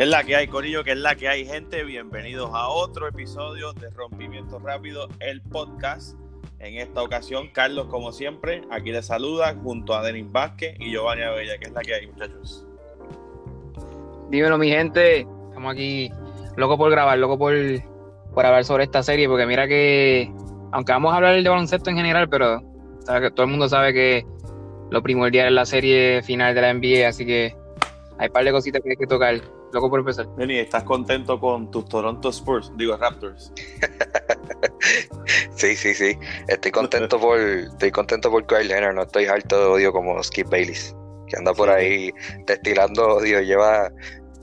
es la que hay, Corillo? que es la que hay, gente? Bienvenidos a otro episodio de Rompimiento Rápido, el podcast. En esta ocasión, Carlos, como siempre, aquí le saluda junto a Denis Vázquez y Giovanni Abella, que es la que hay, muchachos. Dímelo, mi gente. Estamos aquí, loco por grabar, loco por, por hablar sobre esta serie, porque mira que, aunque vamos a hablar de baloncesto en general, pero todo el mundo sabe que lo primordial es la serie final de la NBA, así que hay un par de cositas que hay que tocar. Loco por empezar. Benny, ¿estás contento con tus Toronto Spurs? Digo, Raptors. sí, sí, sí. Estoy contento por, estoy contento por Kyle Leonard. No estoy harto de odio como Skip Bayless, que anda por ahí destilando odio. Lleva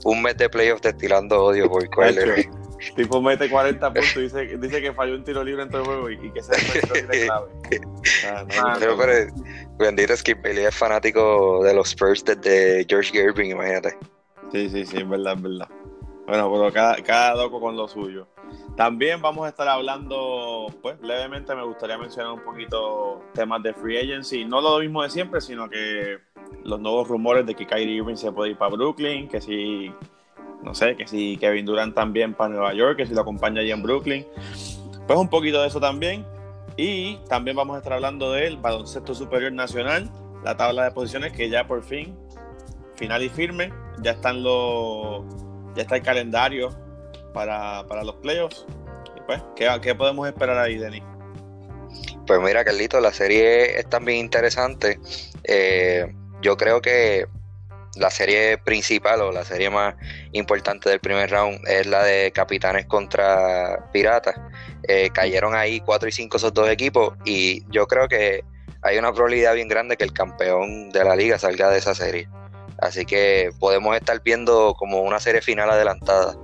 un mes de playoffs destilando odio por Kyle Leonard. Tipo mete 40 puntos y dice, dice que falló un tiro libre en todo el juego y, que ese es el clave. Ah, no, pero, bendito Skip Bailey es fanático de los Spurs desde George Gervin, imagínate. Sí, sí, sí, verdad, es verdad. Bueno, pero cada, cada loco con lo suyo. También vamos a estar hablando, pues levemente me gustaría mencionar un poquito temas de free agency. No lo mismo de siempre, sino que los nuevos rumores de que Kyrie Irving se puede ir para Brooklyn, que si, no sé, que si Kevin Durant también para Nueva York, que si lo acompaña allí en Brooklyn. Pues un poquito de eso también. Y también vamos a estar hablando del baloncesto superior nacional, la tabla de posiciones que ya por fin final y firme. Ya están los. Ya está el calendario para, los playoffs. Pues, ¿qué, podemos esperar ahí, Denis? Pues mira, Carlito, la serie es también interesante. Eh, yo creo que la serie principal o la serie más importante del primer round es la de Capitanes contra Piratas. Eh, cayeron ahí 4 y 5 esos dos equipos y yo creo que hay una probabilidad bien grande que el campeón de la liga salga de esa serie. Así que podemos estar viendo como una serie final adelantada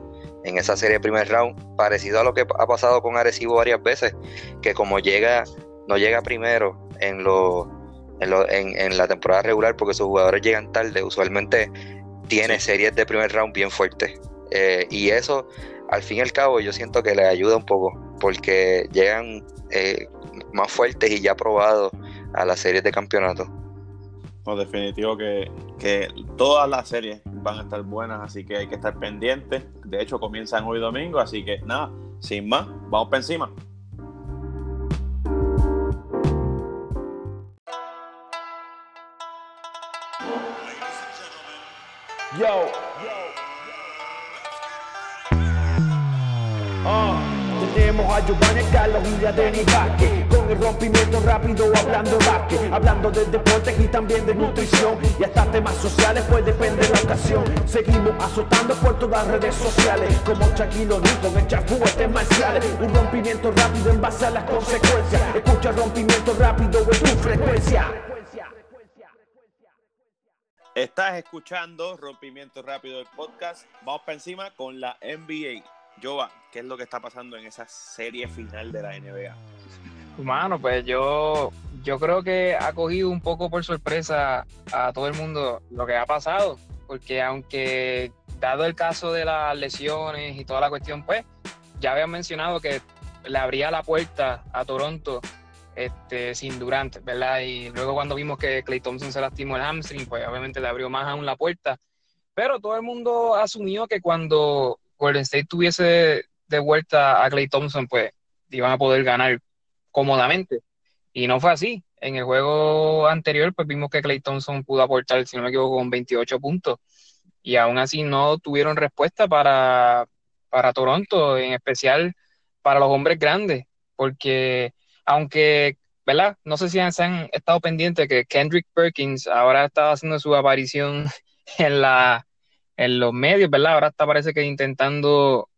en esa serie primer round, parecido a lo que ha pasado con Arecibo varias veces, que como llega, no llega primero en, lo, en, la temporada regular porque sus jugadores llegan tarde, usualmente tiene series de primer round bien fuertes. Eh, y eso, al fin y al cabo, yo siento que le ayuda un poco, porque llegan eh, más fuertes y ya probados a las series de campeonato. No, definitivo que, que, todas las series van a estar buenas, así que hay que estar pendientes. De hecho, comienzan hoy domingo, así que nada, sin más, vamos para encima. Yo. Tenemos a Giovanni Carlos y a Denis Vázquez el rompimiento rápido hablando de hablando de deportes y también de nutrición y hasta temas sociales, pues depende de la ocasión. Seguimos azotando por todas las redes sociales, como Chaquino con el chafú, este marciales. Un rompimiento rápido en base a las consecuencias. Escucha rompimiento rápido en tu frecuencia. Estás escuchando Rompimiento Rápido del podcast. Vamos para encima con la NBA. Jova, ¿qué es lo que está pasando en esa serie final de la NBA? Humano, pues yo, yo creo que ha cogido un poco por sorpresa a todo el mundo lo que ha pasado, porque aunque dado el caso de las lesiones y toda la cuestión, pues ya habían mencionado que le abría la puerta a Toronto este, sin Durant, ¿verdad? Y luego cuando vimos que Clay Thompson se lastimó el hamstring, pues obviamente le abrió más aún la puerta. Pero todo el mundo asumió que cuando Golden State tuviese de vuelta a Clay Thompson, pues iban a poder ganar cómodamente. Y no fue así. En el juego anterior, pues vimos que Clay Thompson pudo aportar, si no me equivoco, con 28 puntos. Y aún así no tuvieron respuesta para, para Toronto, en especial para los hombres grandes. Porque aunque, ¿verdad? No sé si han, han estado pendientes que Kendrick Perkins ahora está haciendo su aparición en la en los medios, ¿verdad? Ahora está parece que intentando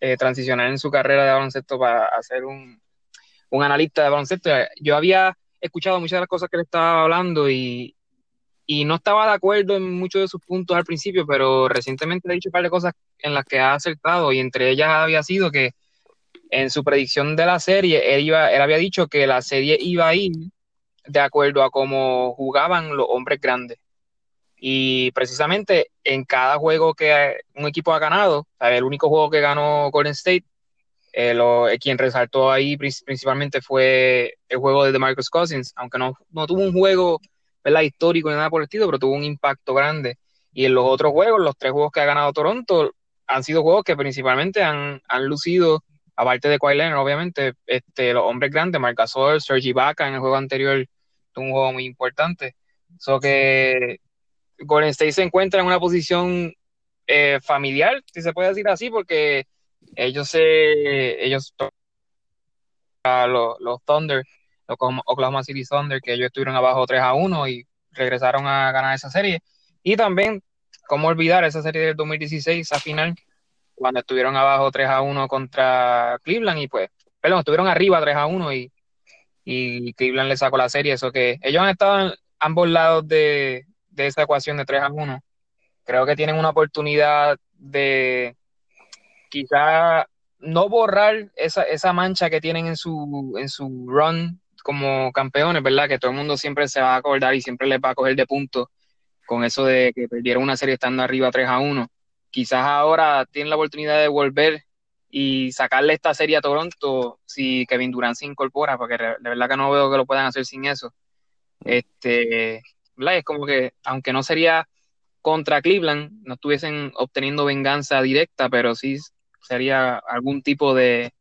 eh, transicionar en su carrera de baloncesto para hacer un, un analista de baloncesto, yo había escuchado muchas de las cosas que él estaba hablando y, no estaba de acuerdo en muchos de sus puntos al principio, pero recientemente le he dicho un par de cosas en las que ha acertado y entre ellas había sido que en su predicción de la serie, él, iba, él había dicho que la serie iba a ir de acuerdo a cómo jugaban los hombres grandes. Y precisamente en cada juego que un equipo ha ganado, el único juego que ganó Golden State eh, lo, eh, quien resaltó ahí principalmente fue el juego de DeMarcus Cousins, aunque no, no tuvo un juego ¿verdad? histórico ni nada por el estilo, pero tuvo un impacto grande. Y en los otros juegos, los tres juegos que ha ganado Toronto, han sido juegos que principalmente han, han lucido, aparte de Kawhi Leonard, obviamente, este, los hombres grandes, Marc Gasol, Serge Ibaka en el juego anterior, un juego muy importante. So que Golden State se encuentra en una posición eh, familiar, si se puede decir así, porque ellos se, ellos los, los Thunder, los Oklahoma City Thunder, que ellos estuvieron abajo 3 a 1 y regresaron a ganar esa serie. Y también, cómo olvidar esa serie del 2016, a final, cuando estuvieron abajo 3 a 1 contra Cleveland y pues, perdón, estuvieron arriba 3 a 1 y, y Cleveland le sacó la serie. Eso que ellos han estado en ambos lados de, de esa ecuación de 3 a 1. Creo que tienen una oportunidad de quizá no borrar esa, esa mancha que tienen en su, en su run como campeones, ¿verdad? Que todo el mundo siempre se va a acordar y siempre les va a coger de punto con eso de que perdieron una serie estando arriba 3 a 1. Quizás ahora tienen la oportunidad de volver y sacarle esta serie a Toronto si Kevin Durant se incorpora, porque de verdad que no veo que lo puedan hacer sin eso. Este. Es como que, aunque no sería contra Cleveland, no estuviesen obteniendo venganza directa, pero sí sería algún tipo de,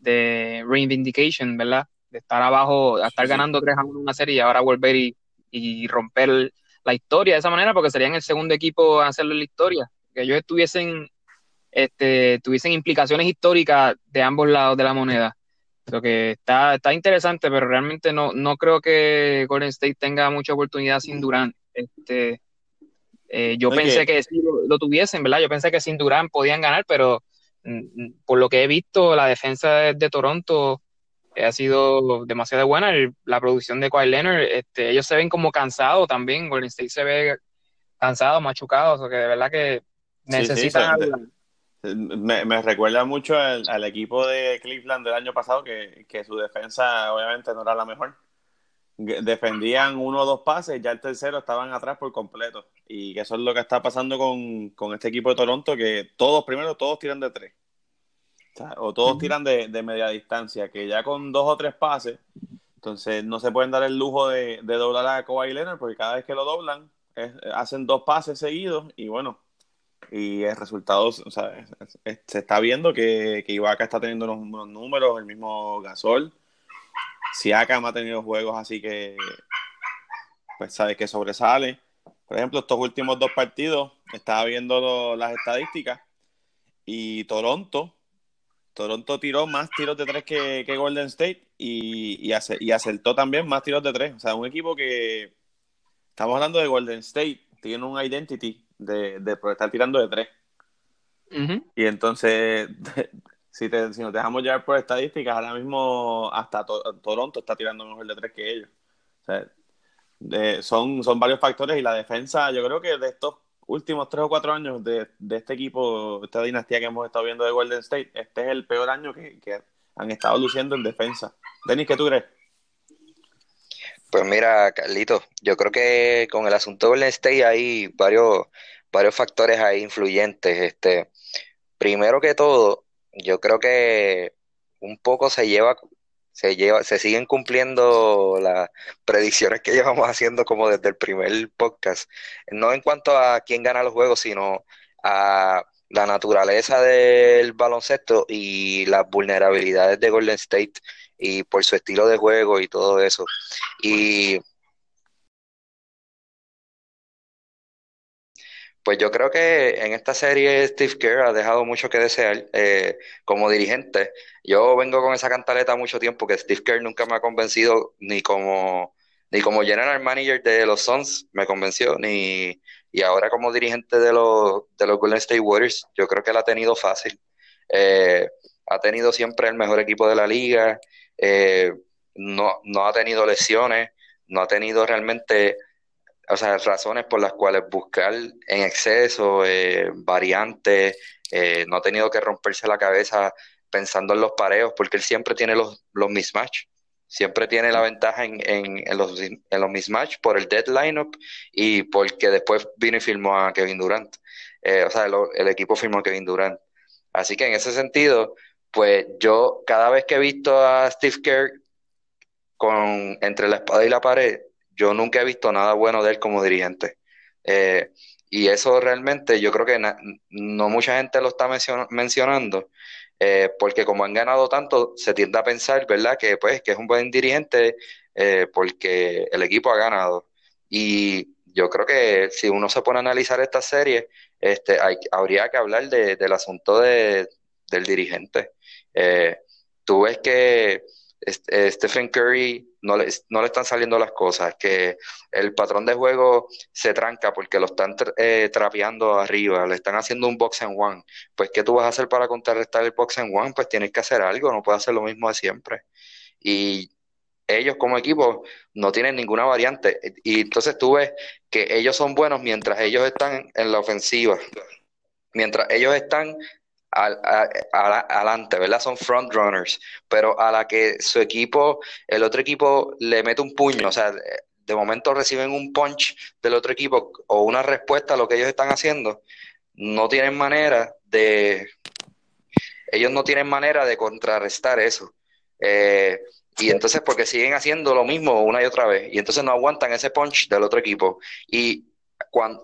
de reivindication, ¿verdad? De estar abajo, de estar ganando 3 a 1 una serie y ahora volver y, romper la historia de esa manera, porque serían el segundo equipo a hacerlo la historia. Que ellos estuviesen, este, tuviesen implicaciones históricas de ambos lados de la moneda. Lo que está, está interesante, pero realmente no, no creo que Golden State tenga mucha oportunidad sin Durant. Este, eh, yo pensé que sí lo, tuviesen, ¿verdad? Yo pensé que sin Durant podían ganar, pero Mm, por lo que he visto, la defensa de, Toronto ha sido demasiado buena. la producción de Kawhi Leonard, este, ellos se ven como cansados también. Golden State se ve cansado, machucado, o que de verdad que necesitan. Me, recuerda mucho al, equipo de Cleveland del año pasado, que, que su defensa obviamente no era la mejor defendían uno o dos pases, ya el tercero estaban atrás por completo. Y eso es lo que está pasando con, este equipo de Toronto, que todos, primero, todos tiran de tres. O, todos tiran de, media distancia, que ya con dos o tres pases, entonces no se pueden dar el lujo de, doblar a Kawhi Leonard, porque cada vez que lo doblan, hacen dos pases seguidos y bueno, y el resultado, o sea, se está viendo que, que Ibaka está teniendo unos, unos números, el mismo Gasol Siakam ha tenido juegos así que, pues, sabes que sobresale. Por ejemplo, estos últimos dos partidos, estaba viendo las estadísticas y Toronto, Toronto tiró más tiros de tres que, Golden State y, y, acertó también más tiros de tres. O sea, un equipo que, estamos hablando de Golden State, tiene un identity de, de estar tirando de tres. Y entonces, si, te, si nos dejamos llevar por estadísticas, ahora mismo hasta Toronto está tirando mejor de tres que ellos. son, son varios factores y la defensa, yo creo que de estos últimos tres o cuatro años de, este equipo, esta dinastía que hemos estado viendo de Golden State, este es el peor año que, han estado luciendo en defensa. Denis, ¿qué tú crees? Pues mira, Carlito, yo creo que con el asunto de Golden State hay varios, varios factores ahí influyentes. Este, primero que todo, yo creo que un poco se lleva, se lleva, se siguen cumpliendo las predicciones que llevamos haciendo como desde el primer podcast. No en cuanto a quién gana los juegos, sino a la naturaleza del baloncesto y las vulnerabilidades de Golden State y por su estilo de juego y todo eso. Y Pues yo creo que en esta serie Steve Kerr ha dejado mucho que desear eh, como dirigente. Yo vengo con esa cantaleta mucho tiempo que Steve Kerr nunca me ha convencido ni como ni como general manager de los Suns me convenció ni y ahora como dirigente de los de los Golden State Warriors yo creo que él ha tenido fácil. Eh, ha tenido siempre el mejor equipo de la liga. Eh, no, no ha tenido lesiones, no ha tenido realmente o sea, razones por las cuales buscar en exceso, eh, variantes, eh, no ha tenido que romperse la cabeza pensando en los pareos, porque él siempre tiene los, los mismatch, siempre tiene la ventaja en, en, los, en los mismatch por el dead lineup y porque después vino y firmó a Kevin Durant. Eh, o sea, el, equipo firmó a Kevin Durant. Así que en ese sentido, pues yo cada vez que he visto a Steve Kerr con entre la espada y la pared, yo nunca he visto nada bueno de él como dirigente. Eh, y eso realmente yo creo que no mucha gente lo está mencionando, eh, porque como han ganado tanto, se tiende a pensar, ¿verdad? Que pues que es un buen dirigente eh, porque el equipo ha ganado. Y yo creo que si uno se pone a analizar esta serie, este, habría que hablar del asunto de, del dirigente. Eh, tú ves que eh, Stephen Curry no le, no le están saliendo las cosas, que el patrón de juego se tranca porque lo están eh, trapeando arriba, le están haciendo un box and one. Pues, ¿qué tú vas a hacer para contrarrestar el box and one? Pues tienes que hacer algo, no puedes hacer lo mismo de siempre. Y ellos como equipo no tienen ninguna variante. Y entonces tú ves que ellos son buenos mientras ellos están en la ofensiva. Mientras ellos están al, adelante, ¿verdad? Son front runners, pero a la que su equipo, el otro equipo le mete un puño, o sea, de momento reciben un punch del otro equipo o una respuesta a lo que ellos están haciendo, no tienen manera de, ellos no tienen manera de contrarrestar eso. Eh, y entonces, porque siguen haciendo lo mismo una y otra vez, y entonces no aguantan ese punch del otro equipo. Y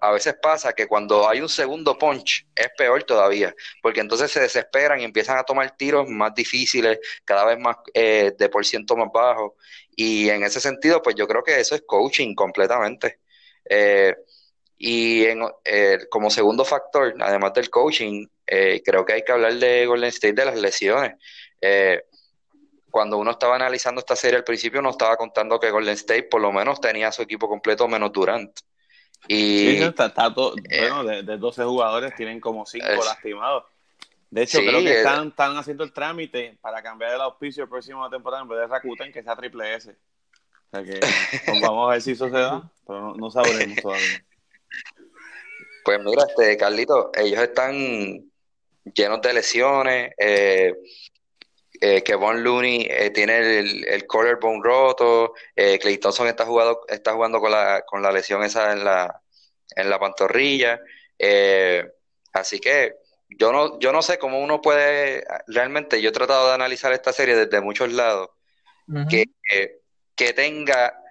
a veces pasa que cuando hay un segundo punch es peor todavía, porque entonces se desesperan y empiezan a tomar tiros más difíciles, cada vez más eh, de por ciento más bajo. Y en ese sentido, pues yo creo que eso es coaching completamente. Eh, y en, eh, como segundo factor, además del coaching, creo que hay que hablar de Golden State de las lesiones. cuando uno estaba analizando esta serie al principio, no estaba contando que Golden State por lo menos tenía su equipo completo menos Durant. Y, está, eh, bueno, de, 12 jugadores tienen como 5 lastimados. De hecho, creo que están, están, haciendo el trámite para cambiar el auspicio el próximo temporada en vez de Rakuten que sea triple S. O sea que pues, vamos a ver si eso se da, pero no, sabremos todavía. Pues mira, este Carlito, ellos están llenos de lesiones. Eh, eh, que Von Looney eh, tiene el, el, collarbone roto, eh, Clay Thompson está, jugado, está jugando con la, con la lesión esa en la, en la pantorrilla. Eh, así que yo no, yo no sé cómo uno puede, realmente yo he tratado de analizar esta serie desde muchos lados, que, que tenga,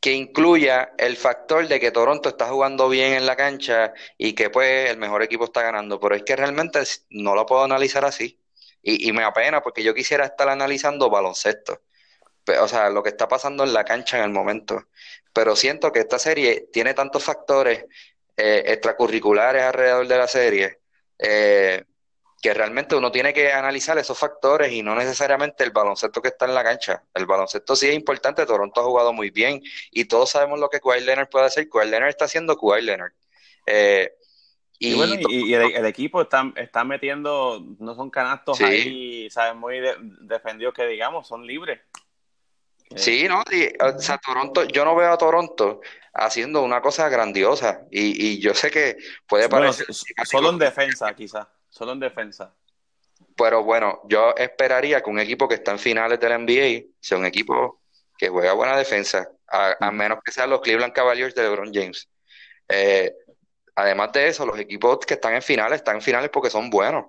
que incluya el factor de que Toronto está jugando bien en la cancha y que pues el mejor equipo está ganando, pero es que realmente no lo puedo analizar así. Y, me apena porque yo quisiera estar analizando baloncesto. O sea, lo que está pasando en la cancha en el momento. Pero siento que esta serie tiene tantos factores eh, extracurriculares alrededor de la serie eh, que realmente uno tiene que analizar esos factores y no necesariamente el baloncesto que está en la cancha. El baloncesto sí es importante, Toronto ha jugado muy bien y todos sabemos lo que Kawhi Leonard puede hacer. Kawhi Leonard está haciendo Kawhi Leonard. Eh, y, bueno, y, el, equipo está, está, metiendo, no son canastos ahí, ¿sabes? Muy defendidos que digamos, son libres. Sí, no, o sea, Toronto, yo no veo a Toronto haciendo una cosa grandiosa y, y yo sé que puede parecer... solo en defensa, quizás, solo en defensa. Pero bueno, yo esperaría que un equipo que está en finales del NBA sea un equipo que juega buena defensa, a, a menos que sean los Cleveland Cavaliers de LeBron James. Eh, además de eso, los equipos que están en finales están en finales porque son buenos.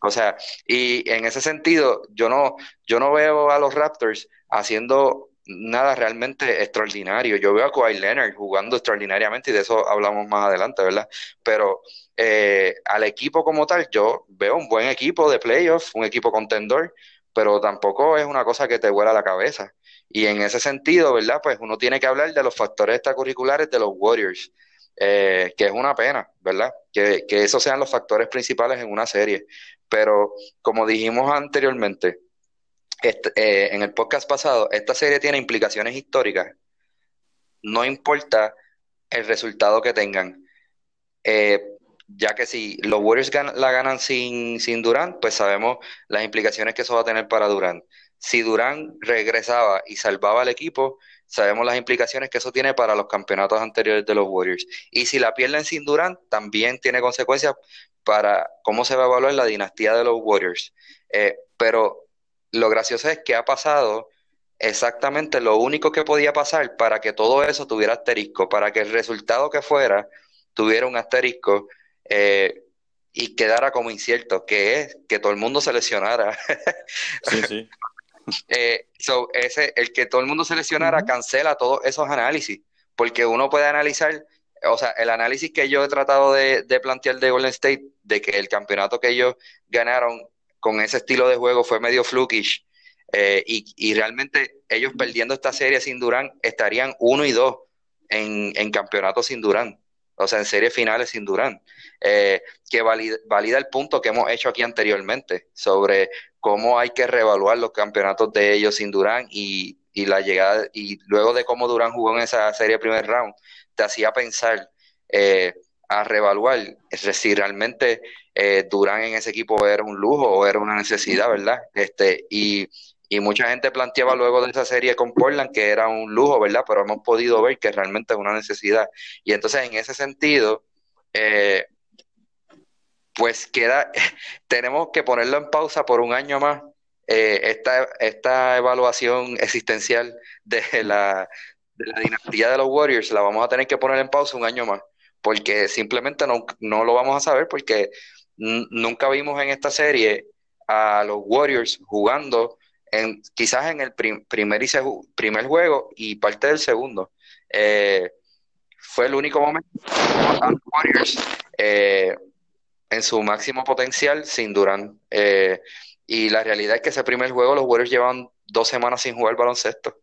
O sea, y en ese sentido, yo no, yo no veo a los Raptors haciendo nada realmente extraordinario. Yo veo a Kawhi Leonard jugando extraordinariamente y de eso hablamos más adelante, ¿verdad? Pero eh, al equipo como tal, yo veo un buen equipo de playoffs, un equipo contendor, pero tampoco es una cosa que te vuela la cabeza. Y en ese sentido, ¿verdad? Pues uno tiene que hablar de los factores extracurriculares de los Warriors. Eh, que es una pena, ¿verdad? Que, que, esos sean los factores principales en una serie. Pero como dijimos anteriormente, este, eh, en el podcast pasado, esta serie tiene implicaciones históricas. No importa el resultado que tengan. Eh, ya que si los Warriors la ganan sin, sin Durant, pues sabemos las implicaciones que eso va a tener para Durant. Si Durant regresaba y salvaba al equipo, sabemos las implicaciones que eso tiene para los campeonatos anteriores de los Warriors. Y si la pierden sin Durant, también tiene consecuencias para cómo se va a evaluar la dinastía de los Warriors. Eh, pero lo gracioso es que ha pasado exactamente lo único que podía pasar para que todo eso tuviera asterisco, para que el resultado que fuera tuviera un asterisco eh, y quedara como incierto, que es que todo el mundo se lesionara. Sí, sí. Eh, so, ese, el que todo el mundo seleccionara cancela todos esos análisis, porque uno puede analizar o sea, el análisis que yo he tratado de, de plantear de Golden State, de que el campeonato que ellos ganaron con ese estilo de juego fue medio flukish, eh, y, realmente ellos perdiendo esta serie sin Durán estarían uno y dos en, en campeonato sin Durán, o sea, en series finales sin Durán, eh, que valida, el punto que hemos hecho aquí anteriormente sobre cómo hay que reevaluar los campeonatos de ellos sin Durán y, y la llegada, y luego de cómo Durán jugó en esa serie primer round, te hacía pensar eh, a reevaluar si realmente Durán en ese equipo era un lujo o era una necesidad, ¿verdad? Este, y y mucha gente planteaba luego de esa serie con Portland que era un lujo, ¿verdad? Pero hemos podido ver que realmente es una necesidad. Y entonces, en ese sentido, eh, pues queda, tenemos que ponerlo en pausa por un año más. Eh, esta, esta evaluación existencial de la, dinastía de los Warriors la vamos a tener que poner en pausa un año más, porque simplemente no, no lo vamos a saber, porque nunca vimos en esta serie a los Warriors jugando quizás en el primer, primer juego y parte del segundo. Eh, fue el único momento los Warriors eh, en su máximo potencial sin Durán. Eh, y la realidad es que ese primer juego los Warriors llevan dos semanas sin jugar baloncesto.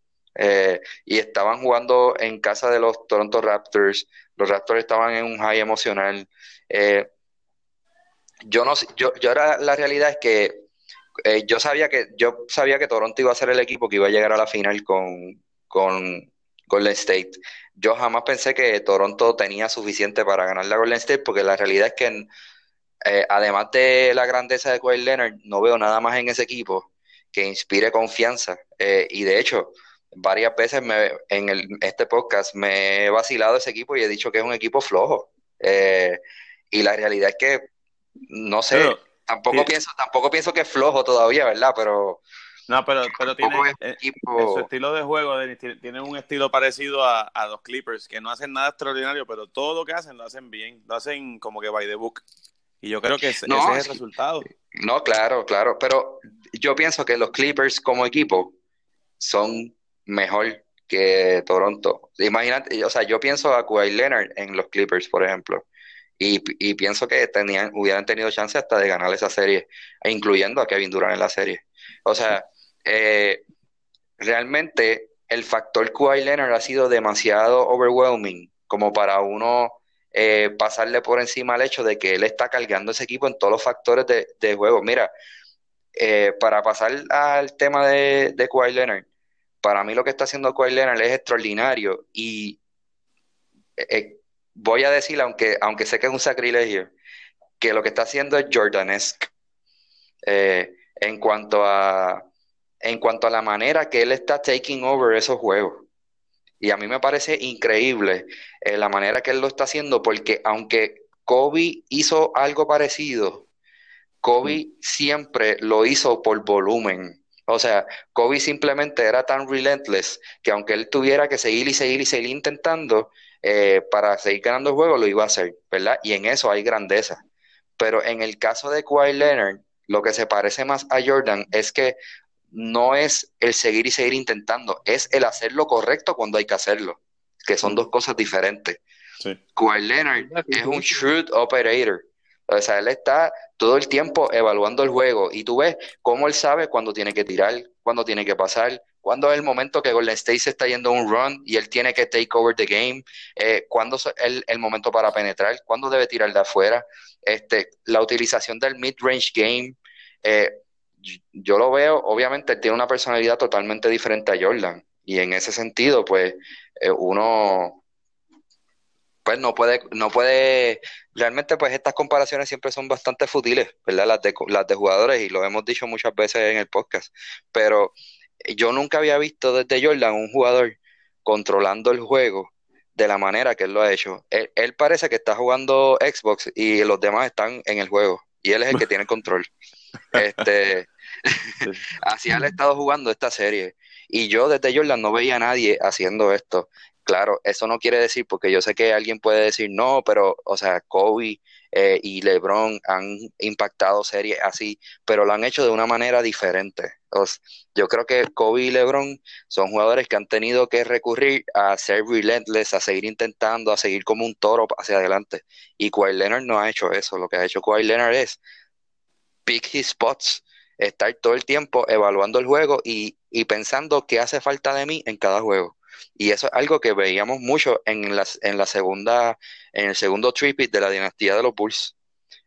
y estaban jugando en casa de los Toronto Raptors. Los Raptors estaban en un high emocional. yo no yo, yo ahora la realidad es que eh, yo sabía que yo sabía que Toronto iba a ser el equipo que iba a llegar a la final con, con Golden State. Yo jamás pensé que Toronto tenía suficiente para ganar la Golden State, porque la realidad es que eh, además de la grandeza de Kawhi Leonard, no veo nada más en ese equipo que inspire confianza. Eh, y de hecho, varias veces me, en el, este podcast me he vacilado ese equipo y he dicho que es un equipo flojo. y la realidad es que no sé. Tampoco pienso, tampoco pienso que es flojo todavía, ¿verdad? Pero no, pero, pero tiene eh, su estilo de juego, tiene un estilo parecido a, los Clippers, que no hacen nada extraordinario, pero todo lo que hacen lo hacen bien, lo hacen como que by the book. Y yo creo que ese, es el resultado. No, claro, claro, pero yo pienso que los Clippers como equipo son mejor que Toronto. Imagínate, o sea, yo pienso a Kawhi Leonard en los Clippers, por ejemplo. Y, pienso que tenían, hubieran tenido chance hasta de ganar esa serie, incluyendo a Kevin Durant en la serie. O sea, eh, realmente el factor Kawhi Leonard ha sido demasiado overwhelming como para uno eh, pasarle por encima al hecho de que él está cargando ese equipo en todos los factores de, juego. Mira, eh, para pasar al tema de, de Kawhi Leonard, para mí lo que está haciendo Kawhi Leonard es extraordinario y voy a decir, aunque, aunque sé que es un sacrilegio, que lo que está haciendo es Jordanesque eh, en, cuanto a, en cuanto a la manera que él está taking over esos juegos. Y a mí me parece increíble eh, la manera que él lo está haciendo, porque aunque Kobe hizo algo parecido, Kobe mm. siempre lo hizo por volumen. O sea, Kobe simplemente era tan relentless que aunque él tuviera que seguir y seguir y seguir intentando, eh, para seguir ganando el juego, lo iba a hacer, ¿verdad? Y en eso hay grandeza. Pero en el caso de Kawhi Leonard, lo que se parece más a Jordan es que no es el seguir y seguir intentando, es el hacer lo correcto cuando hay que hacerlo, que son dos cosas diferentes. Sí. Kawhi Leonard es un shrewd operator. O sea, él está todo el tiempo evaluando el juego y tú ves cómo él sabe cuándo tiene que tirar, cuándo tiene que pasar, cuándo es el momento que Golden State se está yendo un run y él tiene que take over the game, eh, cuándo es el, momento para penetrar, cuándo debe tirar de afuera, este, la utilización del mid-range game. Eh, yo lo veo, obviamente, él tiene una personalidad totalmente diferente a Jordan y en ese sentido, pues, eh, uno pues no puede, no puede, realmente pues estas comparaciones siempre son bastante futiles, ¿verdad? Las de, las de jugadores y lo hemos dicho muchas veces en el podcast, pero yo nunca había visto desde Jordan un jugador controlando el juego de la manera que él lo ha hecho. Él, parece que está jugando Xbox y los demás están en el juego y él es el que tiene control. Este, así ha estado jugando esta serie. Y yo desde Jordan no veía a nadie haciendo esto. Claro, eso no quiere decir, porque yo sé que alguien puede decir no, pero, o sea, Kobe eh, y LeBron han impactado series así, pero lo han hecho de una manera diferente. yo creo que Kobe y LeBron son jugadores que han tenido que recurrir a ser relentless, a seguir intentando, a seguir como un toro hacia adelante. Y Kawhi Leonard no ha hecho eso. Lo que ha hecho Kawhi Leonard es pick his spots, estar todo el tiempo evaluando el juego y, y pensando qué hace falta de mí en cada juego. Y eso es algo que veíamos mucho en la, en la segunda, en el segundo tripit de la dinastía de los Bulls.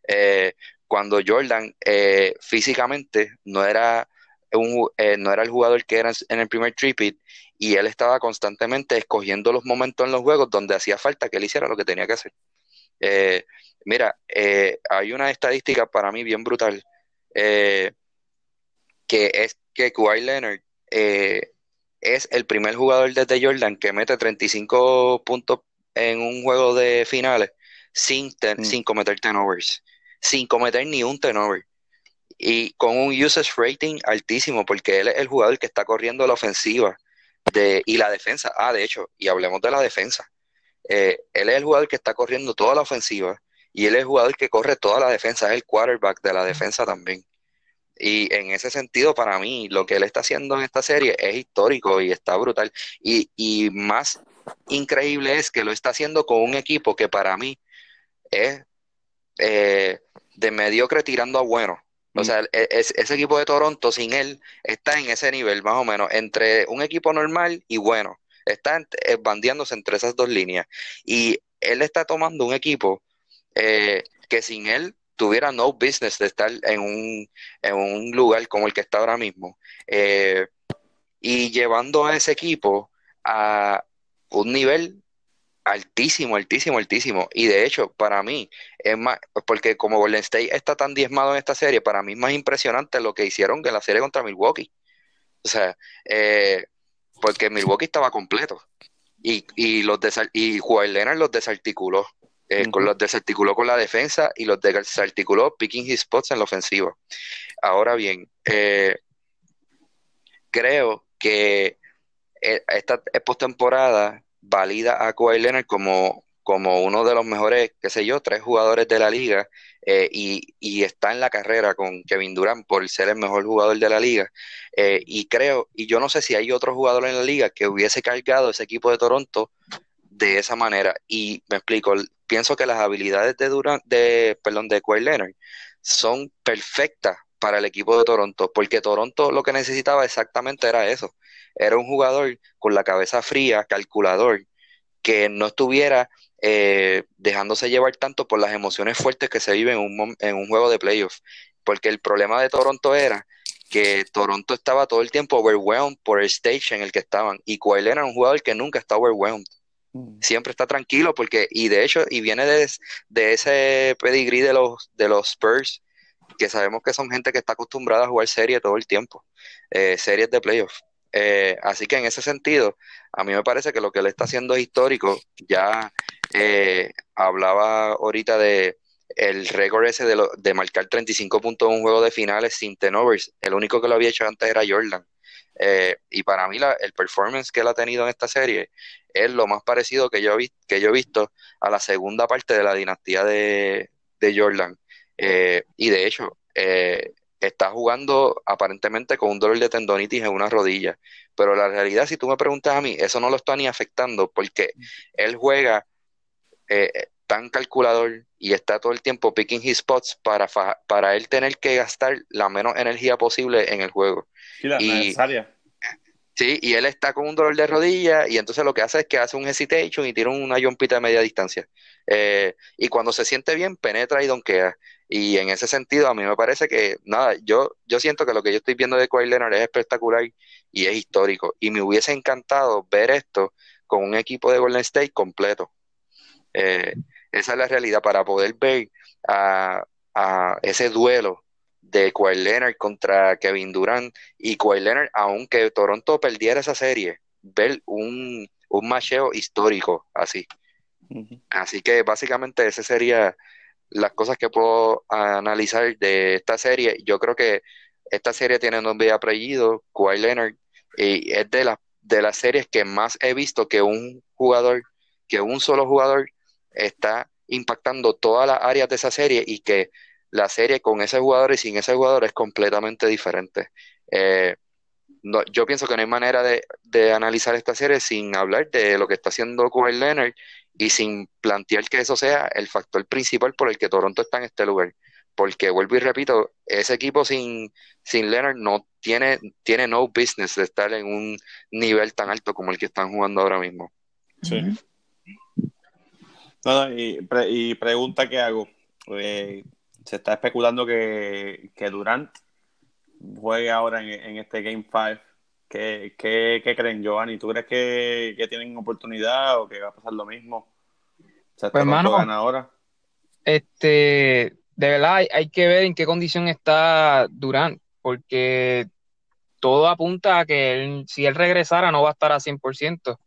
Eh, cuando Jordan eh, físicamente no era, un, eh, no era el jugador que era en el primer tripit y él estaba constantemente escogiendo los momentos en los juegos donde hacía falta que él hiciera lo que tenía que hacer. mira, hay una estadística para mí bien brutal que es que Kawhi Leonard es el primer jugador desde Jordan que mete 35 puntos en un juego de finales sin, mm. sin cometer turnovers, sin cometer ni un turnover. Y con un usage rating altísimo, porque él es el jugador que está corriendo la ofensiva de, y la defensa. Ah, de hecho, y hablemos de la defensa. Eh, él es el jugador que está corriendo toda la ofensiva y él es el jugador que corre toda la defensa, es el quarterback de la defensa también. Y en ese sentido, para mí, lo que él está haciendo en esta serie es histórico y está brutal. Y, y más increíble es que lo está haciendo con un equipo que para mí es eh, de mediocre tirando a bueno. O mm. sea, e, ese equipo de Toronto sin él está en ese nivel, más o menos, entre un equipo normal y bueno. Está eh, bandeándose entre esas dos líneas. Y él está tomando un equipo eh, que sin él tuviera no business de estar en un, en un lugar como el que está ahora mismo. Eh, y llevando a ese equipo a un nivel altísimo, altísimo, altísimo. Y de hecho, para mí, es más, porque como Golden State está tan diezmado en esta serie, para mí es más impresionante lo que hicieron en la serie contra Milwaukee. O sea, eh, porque Milwaukee estaba completo. Y, y los y Juan Leonard los desarticuló. Eh, con los desarticuló con la defensa y los desarticuló picking his spots en la ofensiva. Ahora bien, eh, creo que eh, esta postemporada valida a Kawhi Leonard como, como uno de los mejores, qué sé yo, tres jugadores de la liga y, y, está en la carrera con Kevin Durant por ser el mejor jugador de la liga. y creo, y yo no sé si hay otro jugador en la liga que hubiese cargado ese equipo de Toronto de esa manera. Y me explico, pienso que las habilidades de Durant, de, perdón, de Kawhi Leonard son perfectas para el equipo de Toronto, porque Toronto lo que necesitaba exactamente era eso. Era un jugador con la cabeza fría, calculador, que no estuviera eh, dejándose llevar tanto por las emociones fuertes que se viven en un, en un juego de playoffs. Porque el problema de Toronto era que Toronto estaba todo el tiempo overwhelmed por el stage en el que estaban. Y Kawhi era un jugador que nunca está overwhelmed. Mm. Siempre está tranquilo porque, y de hecho, y viene de, ese pedigrí de los, de los Spurs, que sabemos que son gente que está acostumbrada a jugar series todo el tiempo, eh, series de playoffs. Eh, así que en ese sentido, a mí me parece que lo que él está haciendo es histórico. Ya eh, hablaba ahorita de el récord ese de, de marcar 35 puntos en un juego de finales sin tenovers. El único que lo había hecho antes era Jordan. Eh, y para mí la, el performance que él ha tenido en esta serie es lo más parecido que yo, que yo he visto a la segunda parte de la dinastía de, Jordan. Eh, y de hecho, eh, está jugando aparentemente con un dolor de tendonitis en una rodilla. Pero la realidad, si tú me preguntas a mí, eso no lo está ni afectando porque él juega tan calculador y está todo el tiempo picking his spots para, para él tener que gastar la menos energía posible en el juego. Sí, la necesaria. Sí, y él está con un dolor de rodilla y entonces lo que hace es que hace un hesitation y tira una jumpita de media distancia. Eh, y cuando se siente bien, penetra y donkea. Y en ese sentido, a mí me parece que, nada, yo, yo siento que lo que yo estoy viendo de Kawhi Leonard es espectacular y es histórico. Y me hubiese encantado ver esto con un equipo de Golden State completo. Eh, esa es la realidad para poder ver a, a ese duelo de Kawhi Leonard contra Kevin Durant y Kawhi Leonard, aunque Toronto perdiera esa serie, ver un, un macheo histórico así. Así que básicamente ese sería las cosas que puedo analizar de esta serie. Yo creo que esta serie tiene un nombre y apellido, Kawhi Leonard, y es de, de las series que más he visto que un jugador, que un solo jugador está impactando todas las áreas de esa serie y que la serie con ese jugador y sin ese jugador es completamente diferente. Eh, yo pienso que no hay manera de, analizar esta serie sin hablar de lo que está haciendo Kawhi Leonard y sin plantear que eso sea el factor principal por el que Toronto está en este lugar. Porque vuelvo y repito, ese equipo sin, sin Leonard no tiene, tiene no business de estar en un nivel tan alto como el que están jugando ahora mismo. Sí. Y, pregunta que hago. Eh, se está especulando que, que Durant juegue ahora en, este Game 5. ¿Qué, qué, creen, Giovanni? ¿Tú crees que, tienen oportunidad o que va a pasar lo mismo? ¿Se pues, hermano, ahora? Este, de verdad hay, que ver en qué condición está Durant, porque todo apunta a que él, si él regresara no va a estar a 100%.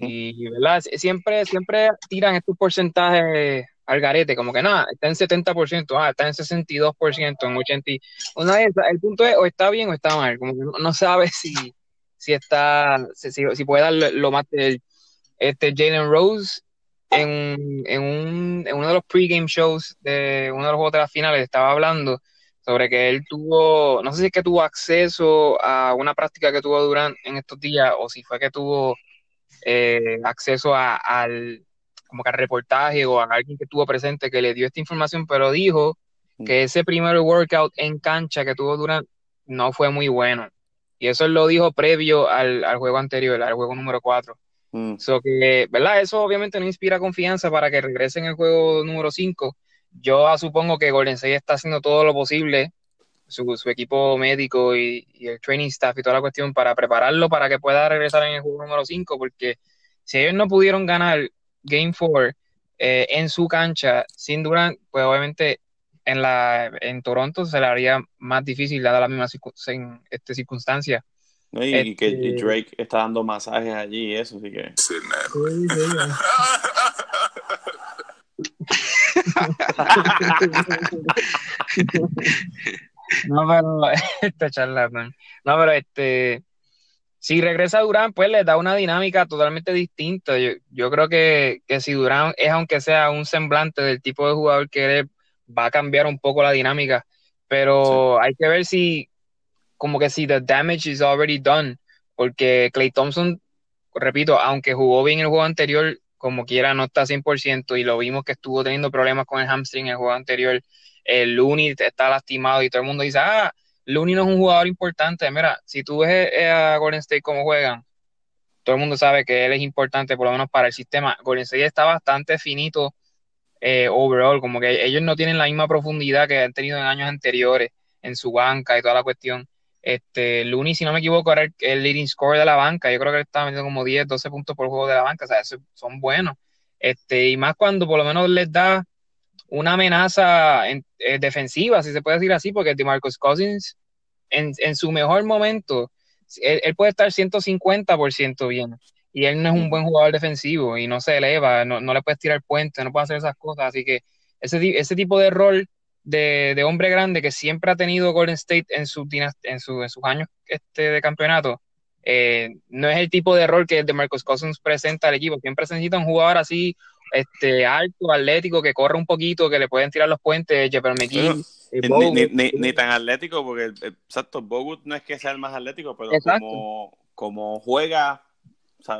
Y, ¿verdad? Siempre, siempre tiran estos porcentajes al garete, como que nada, está en 70%, ah, está en 62%, en 80%. Una vez, el punto es, o está bien o está mal, como que no, sabe si, si está, si, si puede dar lo más del, este Jalen Rose en, en, un, en uno de los pregame shows de uno de los juegos de las finales estaba hablando sobre que él tuvo, no sé si es que tuvo acceso a una práctica que tuvo durante en estos días o si fue que tuvo eh, acceso a, al, como que al reportaje o a alguien que estuvo presente que le dio esta información, pero dijo mm. que ese primer workout en cancha que tuvo Durant no fue muy bueno. Y eso lo dijo previo al, juego anterior, al juego número 4. Mm. que, ¿verdad? Eso obviamente no inspira confianza para que regrese en el juego número 5. Yo supongo que Golden State está haciendo todo lo posible, su, equipo médico y, y, el training staff y toda la cuestión, para prepararlo para que pueda regresar en el juego número 5, porque si ellos no pudieron ganar Game 4 eh, en su cancha sin Durant, pues obviamente en la en Toronto se le haría más difícil dada la misma en, este, circunstancia. y, que este Drake está dando masajes allí y eso, así que. no, pero este charlatán. No, pero este si regresa Durán, pues le da una dinámica totalmente distinta. Yo, creo que, si Durán es, aunque sea un semblante del tipo de jugador que eres, va a cambiar un poco la dinámica. Pero hay que ver si, como que si the damage is already done. Porque Clay Thompson, repito, aunque jugó bien el juego anterior, como quiera no está 100% y lo vimos que estuvo teniendo problemas con el hamstring en el juego anterior. El Looney está lastimado y todo el mundo dice, ah, Looney no es un jugador importante. Mira, si tú ves eh, a Golden State cómo juegan, todo el mundo sabe que él es importante, por lo menos para el sistema. Golden State está bastante finito eh, overall, como que ellos no tienen la misma profundidad que han tenido en años anteriores en su banca y toda la cuestión. Este, Looney, si no me equivoco, era el, leading score de la banca. Yo creo que él estaba metiendo como 10, 12 puntos por juego de la banca. O sea, son buenos. Este, y más cuando por lo menos les da una amenaza en, eh, defensiva, si se puede decir así, porque DeMarcus Cousins en, en su mejor momento, él, puede estar 150% bien. Y él no es un buen jugador defensivo y no se eleva, no, no le puedes tirar puente, no puede hacer esas cosas. Así que ese, ese tipo de rol de, de, hombre grande que siempre ha tenido Golden State en, su, en, su, en sus años este, de campeonato, eh, no es el tipo de rol que DeMarcus Cousins presenta al equipo. Siempre se necesita un jugador así, este alto, atlético, que corre un poquito, que le pueden tirar los puentes, Jefferson McKee. ni, tan atlético, porque exacto, Bogut no es que sea el más atlético, pero como, como juega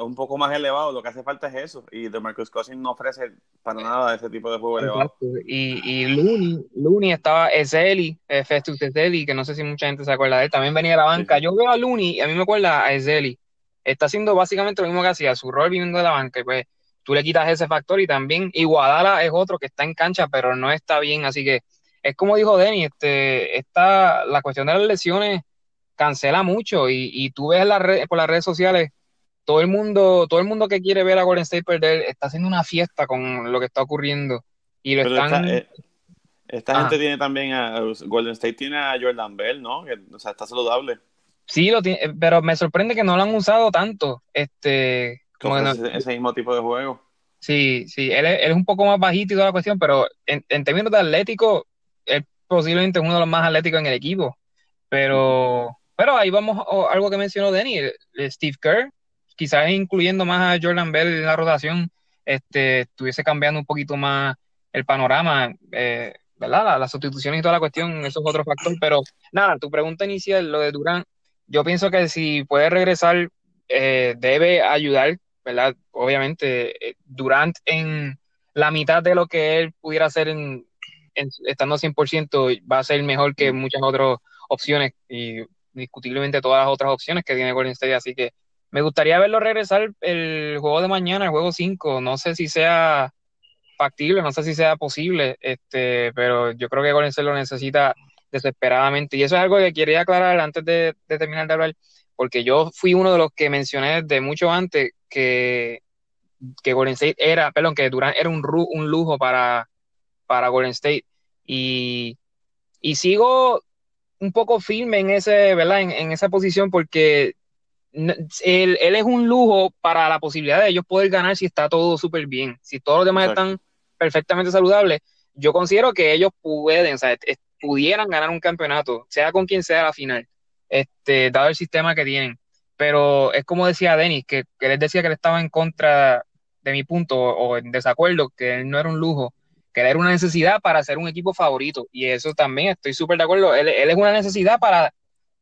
un poco más elevado, lo que hace falta es eso. Y DeMarcus Cousins no ofrece para nada ese tipo de juego elevado. Y, y Looney, Looney estaba Ezeli, eh, Festus Ezeli, que no sé si mucha gente se acuerda de él, también venía de la banca. Yo veo a Looney y a mí me acuerda a Ezeli. Está haciendo básicamente lo mismo que hacía, su rol viniendo de la banca. Y pues tú le quitas ese factor y también Iguadala es otro que está en cancha, pero no está bien, así que es como dijo Denny, este, esta, la cuestión de las lesiones cancela mucho y, y tú ves la red, por las redes sociales todo el mundo, todo el mundo que quiere ver a Golden State perder está haciendo una fiesta con lo que está ocurriendo y lo están eh, esta, gente tiene también a Golden State tiene a Jordan Bell, ¿no? Que, o sea, está saludable. Sí, lo tiene, pero me sorprende que no lo han usado tanto. Este, ese, mismo tipo de juego. Sí, sí, él es, un poco más bajito y toda la cuestión, pero en, términos de atlético, es posiblemente uno de los más atléticos en el equipo. Pero, pero ahí vamos a algo que mencionó Denny, Steve Kerr, quizás incluyendo más a Jordan Bell en la rotación, este, estuviese cambiando un poquito más el panorama, eh, ¿verdad? Las la sustituciones y toda la cuestión, eso es otro factor. Pero nada, tu pregunta inicial, lo de Durán, yo pienso que si puede regresar, eh, debe ayudar, ¿verdad? Obviamente, eh, Durant en la mitad de lo que él pudiera hacer en, estando 100% va a ser mejor que muchas otras opciones y discutiblemente todas las otras opciones que tiene Golden State. Así que me gustaría verlo regresar el juego de mañana, el juego 5. No sé si sea factible, no sé si sea posible, este, pero yo creo que Golden State lo necesita desesperadamente. Y eso es algo que quería aclarar antes de, terminar de hablar, porque yo fui uno de los que mencioné de mucho antes que, que Golden State era, perdón, que Durant era un, un lujo para, para Golden State. Y, y sigo un poco firme en ese, ¿verdad? En, esa posición porque él, es un lujo para la posibilidad de ellos poder ganar si está todo súper bien. Si todos los demás están perfectamente saludables, yo considero que ellos pueden, o sea, pudieran ganar un campeonato, sea con quien sea la final, este, dado el sistema que tienen. Pero es como decía Denis, que, él decía que él estaba en contra de mi punto o en desacuerdo, que él no era un lujo que era una necesidad para ser un equipo favorito. Y eso también estoy súper de acuerdo. Él, es una necesidad para,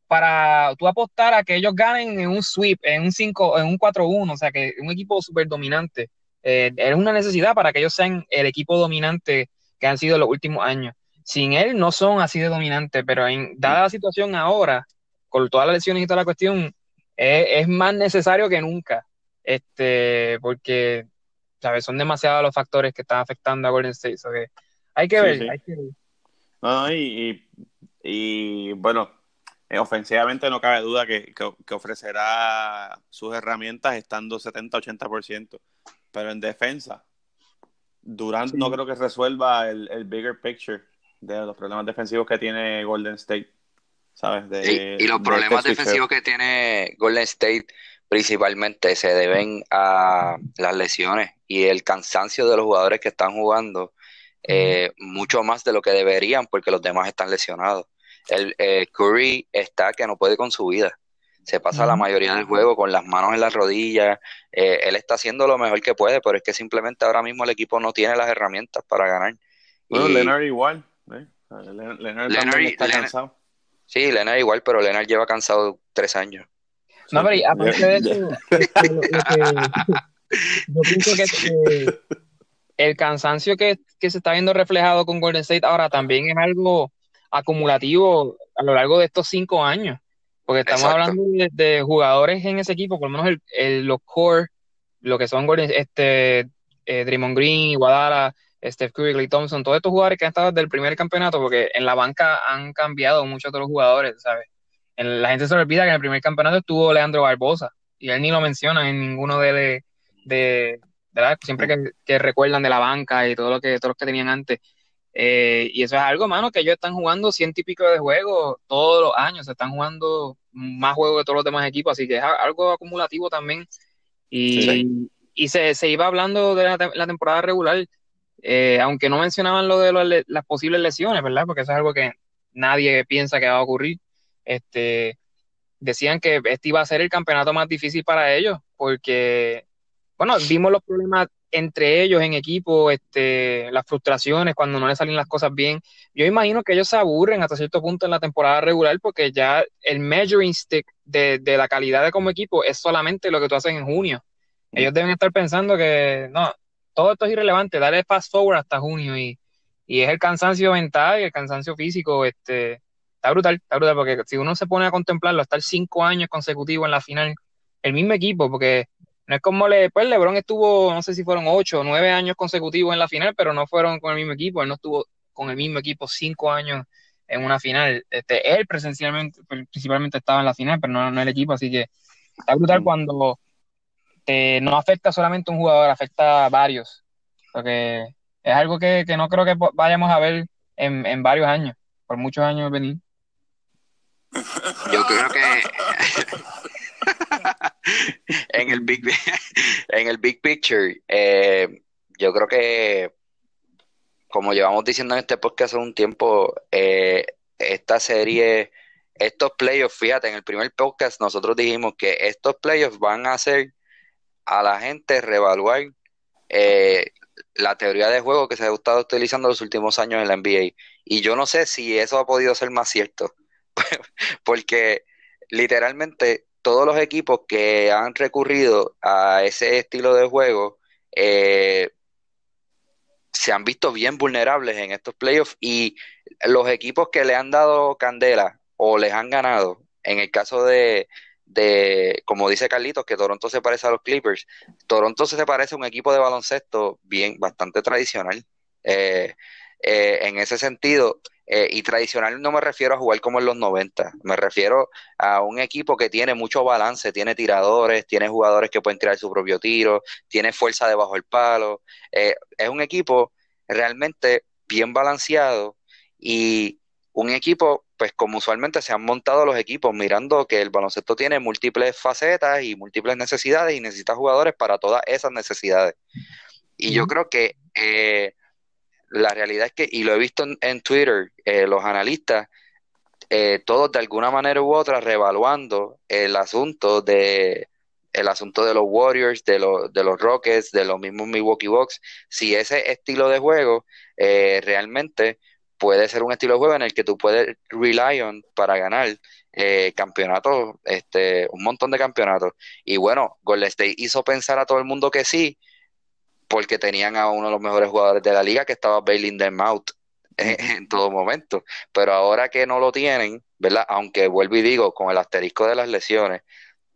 para tú apostar a que ellos ganen en un sweep, en un 5, en un 4-1, o sea, que un equipo súper dominante. Eh, es una necesidad para que ellos sean el equipo dominante que han sido los últimos años. Sin él no son así de dominantes, pero en, dada la situación ahora, con todas las lesiones y toda la cuestión, es, más necesario que nunca. Este, porque ¿sabes? Son demasiados los factores que están afectando a Golden State. hay que ver, hay que ver. No, y, y, bueno, eh, ofensivamente no cabe duda que, ofrecerá sus herramientas estando 70-80%, pero en defensa, Durant no creo que resuelva el, el, bigger picture de los problemas defensivos que tiene Golden State. ¿Sabes? y, los problemas defensivos que tiene Golden State principalmente se deben a las lesiones y el cansancio de los jugadores que están jugando eh, mucho más de lo que deberían porque los demás están lesionados. El eh, Curry está que no puede con su vida. Se pasa la mayoría del juego con las manos en las rodillas. Eh, él está haciendo lo mejor que puede, pero es que simplemente ahora mismo el equipo no tiene las herramientas para ganar. Bueno, Leonard igual. Leonard, también está cansado. Sí, Leonard igual, pero Leonard lleva cansado tres años. No, pero aparte de eso, yo pienso que, el cansancio que, se está viendo reflejado con Golden State ahora también es algo acumulativo a lo largo de estos cinco años. Porque estamos hablando de, jugadores en ese equipo, por lo menos el, los core, lo que son Golden, este, eh, Draymond Green, Guadala, Steph Curry, Thompson, todos estos jugadores que han estado desde el primer campeonato, porque en la banca han cambiado muchos de los jugadores, ¿sabes? la gente se olvida que en el primer campeonato estuvo Leandro Barbosa y él ni lo menciona en ninguno de, de, ¿verdad? siempre que, recuerdan de la banca y todo lo que todos los que tenían antes. Eh, y eso es algo, mano, que ellos están jugando ciento y pico de juegos todos los años, se están jugando más juegos que todos los demás equipos, así que es algo acumulativo también. Y, y se, se, iba hablando de la, temporada regular, eh, aunque no mencionaban lo de las posibles lesiones, ¿verdad? Porque eso es algo que nadie piensa que va a ocurrir este, decían que este iba a ser el campeonato más difícil para ellos, porque, bueno, vimos los problemas entre ellos en equipo, este, las frustraciones cuando no les salen las cosas bien. Yo imagino que ellos se aburren hasta cierto punto en la temporada regular porque ya el measuring stick de, la calidad de como equipo es solamente lo que tú haces en junio. Ellos deben estar pensando que no, todo esto es irrelevante, dale fast forward hasta junio y, y es el cansancio mental y el cansancio físico, este, está brutal, está brutal, porque si uno se pone a contemplarlo, estar cinco años consecutivos en la final, el mismo equipo, porque no es como le, pues LeBron estuvo, no sé si fueron ocho o nueve años consecutivos en la final, pero no fueron con el mismo equipo, él no estuvo con el mismo equipo cinco años en una final. Este, él presencialmente, principalmente estaba en la final, pero no, no el equipo, así que está brutal cuando te, no afecta solamente a un jugador, afecta a varios, porque es algo que, no creo que vayamos a ver en, en varios años, por muchos años venir. Yo creo que en el big en el big picture, eh, yo creo que como llevamos diciendo en este podcast hace un tiempo, eh, esta serie, estos playoffs, fíjate, en el primer podcast nosotros dijimos que estos playoffs van a hacer a la gente reevaluar eh, la teoría de juego que se ha estado utilizando los últimos años en la NBA. Y yo no sé si eso ha podido ser más cierto, porque literalmente todos los equipos que han recurrido a ese estilo de juego eh, se han visto bien vulnerables en estos playoffs y los equipos que le han dado candela o les han ganado, en el caso de, de, como dice Carlitos, que Toronto se parece a los Clippers, Toronto se parece a un equipo de baloncesto bien, bastante tradicional. Eh, eh, en ese sentido, eh, y tradicional no me refiero a jugar como en los 90, me refiero a un equipo que tiene mucho balance, tiene tiradores, tiene jugadores que pueden tirar su propio tiro, tiene fuerza debajo del palo. es un equipo realmente bien balanceado y un equipo, pues como usualmente se han montado los equipos, mirando que el baloncesto tiene múltiples facetas y múltiples necesidades y necesita jugadores para todas esas necesidades. Y yo creo que eh, la realidad es que, y lo he visto en, Twitter, eh, los analistas, eh, todos de alguna manera u otra reevaluando el asunto de el asunto de los Warriors, de, los de los Rockets, de los mismos Milwaukee Bucks, si ese estilo de juego realmente puede ser un estilo de juego en el que tú puedes rely on para ganar eh, campeonatos, este, un montón de campeonatos. Y bueno, Golden State hizo pensar a todo el mundo que sí, porque tenían a uno de los mejores jugadores de la liga que estaba bailing them out en, todo momento. Pero ahora que no lo tienen, ¿verdad? Aunque vuelvo y digo, con el asterisco de las lesiones,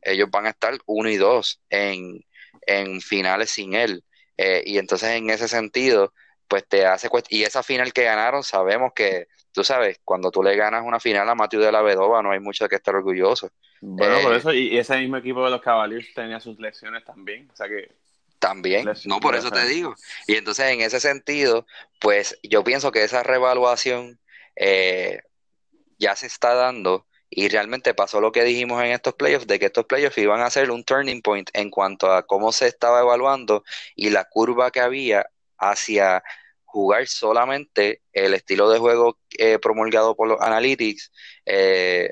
ellos van a estar uno y dos en, en finales sin él. Eh, y entonces en ese sentido, pues te hace y esa final que ganaron sabemos que tú sabes cuando tú le ganas una final a Matthew de la Vedova no hay mucho de que estar orgulloso. Bueno por eh, eso y ese mismo equipo de los Cavaliers tenía sus lesiones también o sea que también no por eso te digo. Y entonces en ese sentido pues yo pienso que esa revaluación eh, ya se está dando y realmente pasó lo que dijimos en estos playoffs, de que estos playoffs iban a ser un turning point en cuanto a cómo se estaba evaluando y la curva que había hacia jugar solamente el estilo de juego eh, promulgado por los analytics, eh,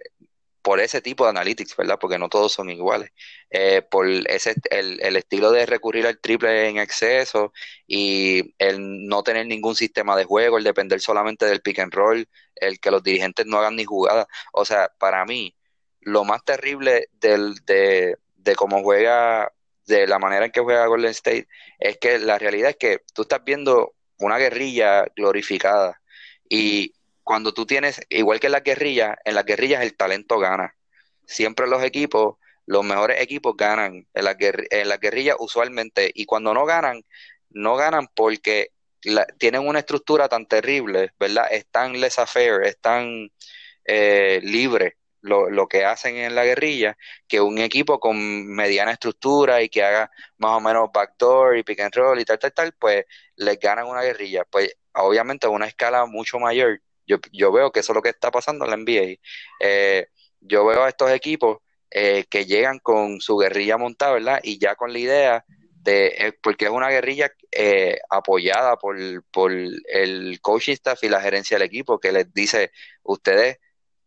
por ese tipo de analytics, ¿verdad? Porque no todos son iguales. Eh, por ese, el, el, estilo de recurrir al triple en exceso y el no tener ningún sistema de juego, el depender solamente del pick and roll, el que los dirigentes no hagan ni jugada. O sea, para mí, lo más terrible del, de, de cómo juega de la manera en que juega Golden State es que la realidad es que tú estás viendo una guerrilla glorificada y cuando tú tienes, igual que en la guerrilla, en las guerrillas el talento gana. Siempre los equipos, los mejores equipos ganan en la, en la guerrilla usualmente y cuando no ganan, no ganan porque tienen una estructura tan terrible, ¿verdad? Es tan laissez-faire, es tan eh, libre lo, lo, que hacen en la guerrilla, que un equipo con mediana estructura y que haga más o menos backdoor y pick and roll y tal, tal, tal, pues les ganan una guerrilla. Pues obviamente a una escala mucho mayor. Yo, yo veo que eso es lo que está pasando en la NBA. Eh, yo veo a estos equipos eh, que llegan con su guerrilla montada, ¿verdad? Y ya con la idea de, eh, porque es una guerrilla apoyada por, por el coaching staff y la gerencia del equipo, que les dice, ustedes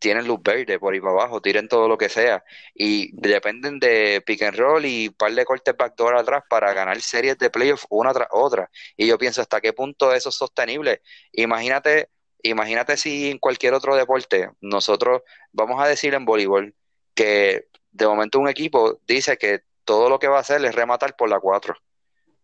tienen luz verde por ahí para abajo, tiren todo lo que sea. Y dependen de pick and roll y un par de cortes backdoor atrás para ganar series de playoffs una tras otra. Y yo pienso hasta qué punto eso es sostenible. Imagínate, imagínate si en cualquier otro deporte, nosotros vamos a decir en voleibol que de momento un equipo dice que todo lo que va a hacer es rematar por la 4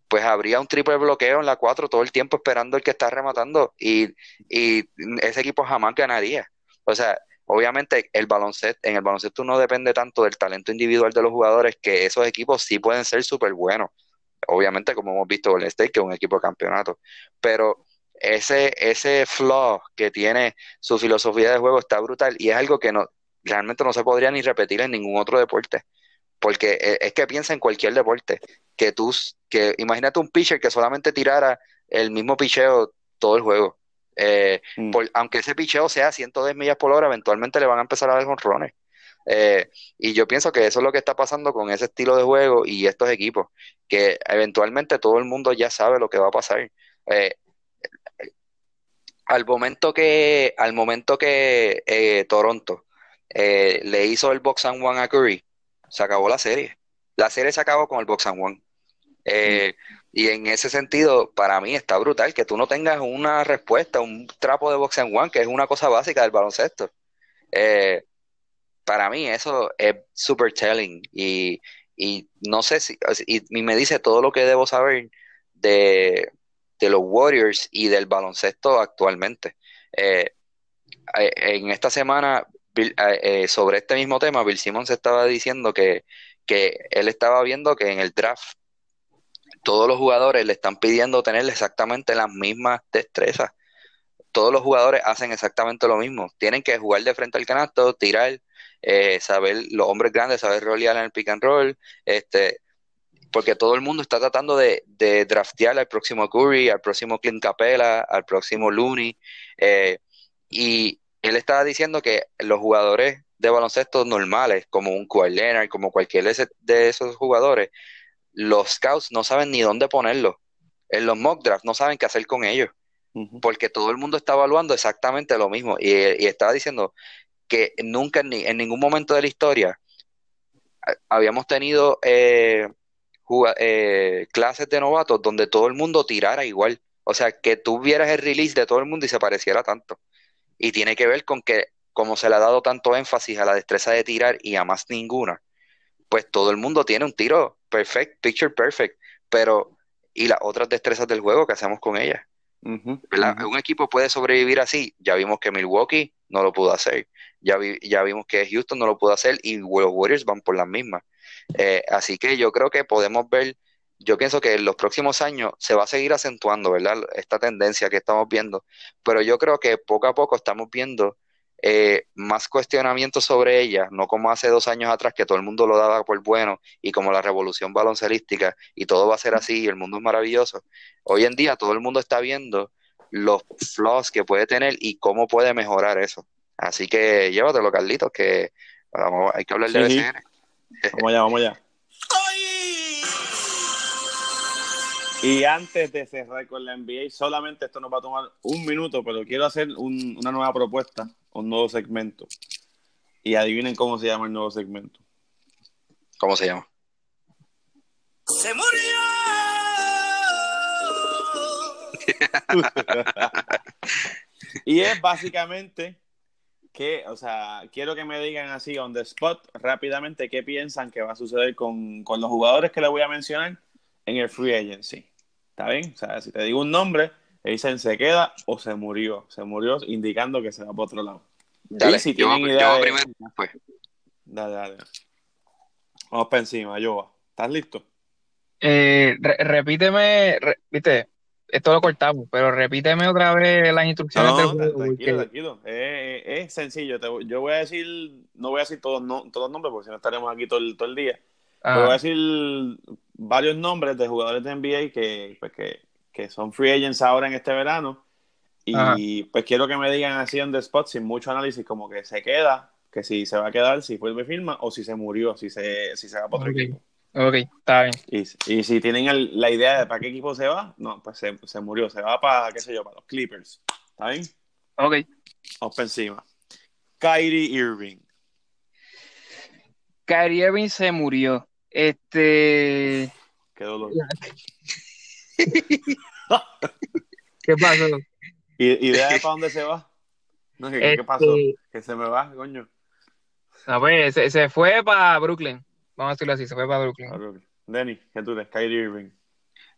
pues habría un triple bloqueo en la 4 todo el tiempo esperando el que está rematando y, y ese equipo jamás ganaría. O sea, Obviamente el baloncesto, en el baloncesto no depende tanto del talento individual de los jugadores, que esos equipos sí pueden ser súper buenos. Obviamente, como hemos visto el State, que es un equipo de campeonato. Pero ese, ese flaw que tiene su filosofía de juego está brutal y es algo que no, realmente no se podría ni repetir en ningún otro deporte. Porque e, es que piensa en cualquier deporte. Que tú, que imagínate un pitcher que solamente tirara el mismo picheo todo el juego. Eh, mm. aunque ese picheo sea 110 millas por hora, eventualmente le van a empezar a dar jonrones. Eh, y yo pienso que eso es lo que está pasando con ese estilo de juego y estos equipos, que eventualmente todo el mundo ya sabe lo que va a pasar. Eh, al momento que, al momento que Toronto le hizo el box and one a Curry, se acabó la serie. La serie se acabó con el box and one. Eh, y en ese sentido, para mí está brutal que tú no tengas una respuesta, un trapo de box en one, que es una cosa básica del baloncesto. Eh, para mí eso es super telling y, no sé si, y, me dice todo lo que debo saber de, los Warriors y del baloncesto actualmente. Eh, eh, en esta semana, sobre este mismo tema, Bill Simmons estaba diciendo que, que él estaba viendo que en el draft todos los jugadores le están pidiendo tener exactamente las mismas destrezas. Todos los jugadores hacen exactamente lo mismo. Tienen que jugar de frente al canasto, tirar, eh, saber, los hombres grandes, saber rolear en el pick and roll, este, porque todo el mundo está tratando de, de draftear al próximo Curry, al próximo Clint Capella, al próximo Looney, eh, y él estaba diciendo que los jugadores de baloncesto normales, como un Kawhi Leonard, como cualquier de esos jugadores, los scouts no saben ni dónde ponerlo. En los mock drafts no saben qué hacer con ellos. Porque todo el mundo está evaluando exactamente lo mismo. Y, estaba diciendo que nunca en, en, ningún momento de la historia habíamos tenido eh, eh, clases de novatos donde todo el mundo tirara igual. O sea, que tú vieras el release de todo el mundo y se pareciera tanto. Y tiene que ver con que, como se le ha dado tanto énfasis a la destreza de tirar y a más ninguna, pues todo el mundo tiene un tiro perfect, picture perfect, pero ¿y las otras destrezas del juego que hacemos con ellas? Un equipo puede sobrevivir así. Ya vimos que Milwaukee no lo pudo hacer. Ya, ya vimos que Houston no lo pudo hacer y los Warriors van por las mismas. Eh, así que yo creo que podemos ver, yo pienso que en los próximos años se va a seguir acentuando, ¿verdad? Esta tendencia que estamos viendo. Pero yo creo que poco a poco estamos viendo eh, más cuestionamientos sobre ella, no como hace dos años atrás que todo el mundo lo daba por bueno y como la revolución baloncelística y todo va a ser así y el mundo es maravilloso. Hoy en día todo el mundo está viendo los flaws que puede tener y cómo puede mejorar eso. Así que llévatelo, Carlitos, que vamos, hay que hablar de BCN. Vamos allá, vamos allá. Y antes de cerrar con la NBA, solamente esto nos va a tomar un minuto, pero quiero hacer una nueva propuesta, un nuevo segmento. Y adivinen cómo se llama el nuevo segmento. ¿Cómo se llama? ¡Se murió! y es básicamente que, o sea, quiero que me digan así on the spot rápidamente qué piensan que va a suceder con, con los jugadores que les voy a mencionar en el free agency. ¿Está bien? O sea, si te digo un nombre, le dicen se queda o se murió. Se murió indicando que se va para otro lado. Dale, si tienen idea primero, Dale, dale. Vamos para encima, yo ¿Estás listo? Eh, repíteme, viste, esto lo cortamos, pero repíteme otra vez las instrucciones del juego. Tranquilo, tranquilo. es sencillo. yo voy a decir, no voy a decir todos, todos los nombres porque si no estaremos aquí todo el, todo el día. Voy a decir varios nombres de jugadores de NBA que, pues, que, son free agents ahora en este verano. Y pues quiero que me digan así en the spot, sin mucho análisis, como que se queda, que si se va a quedar, si vuelve firma, o si se murió, si se, si se va para otro equipo. Ok, está bien. Y, y si tienen la idea de para qué equipo se va, no, pues se, se, murió, se va para, qué sé yo, para los Clippers. ¿Está bien? Ok. Encima. Kyrie Irving. Kyrie Irving se murió. Este. Qué dolor. ¿Qué pasó? ¿Idea de para dónde se va? No sé, ¿qué, pasó? Este que se me va, coño. A ver, se, se fue para Brooklyn. Vamos a decirlo así, se fue para Brooklyn. Brooklyn. Denny, ¿qué tú? Kyrie Irving.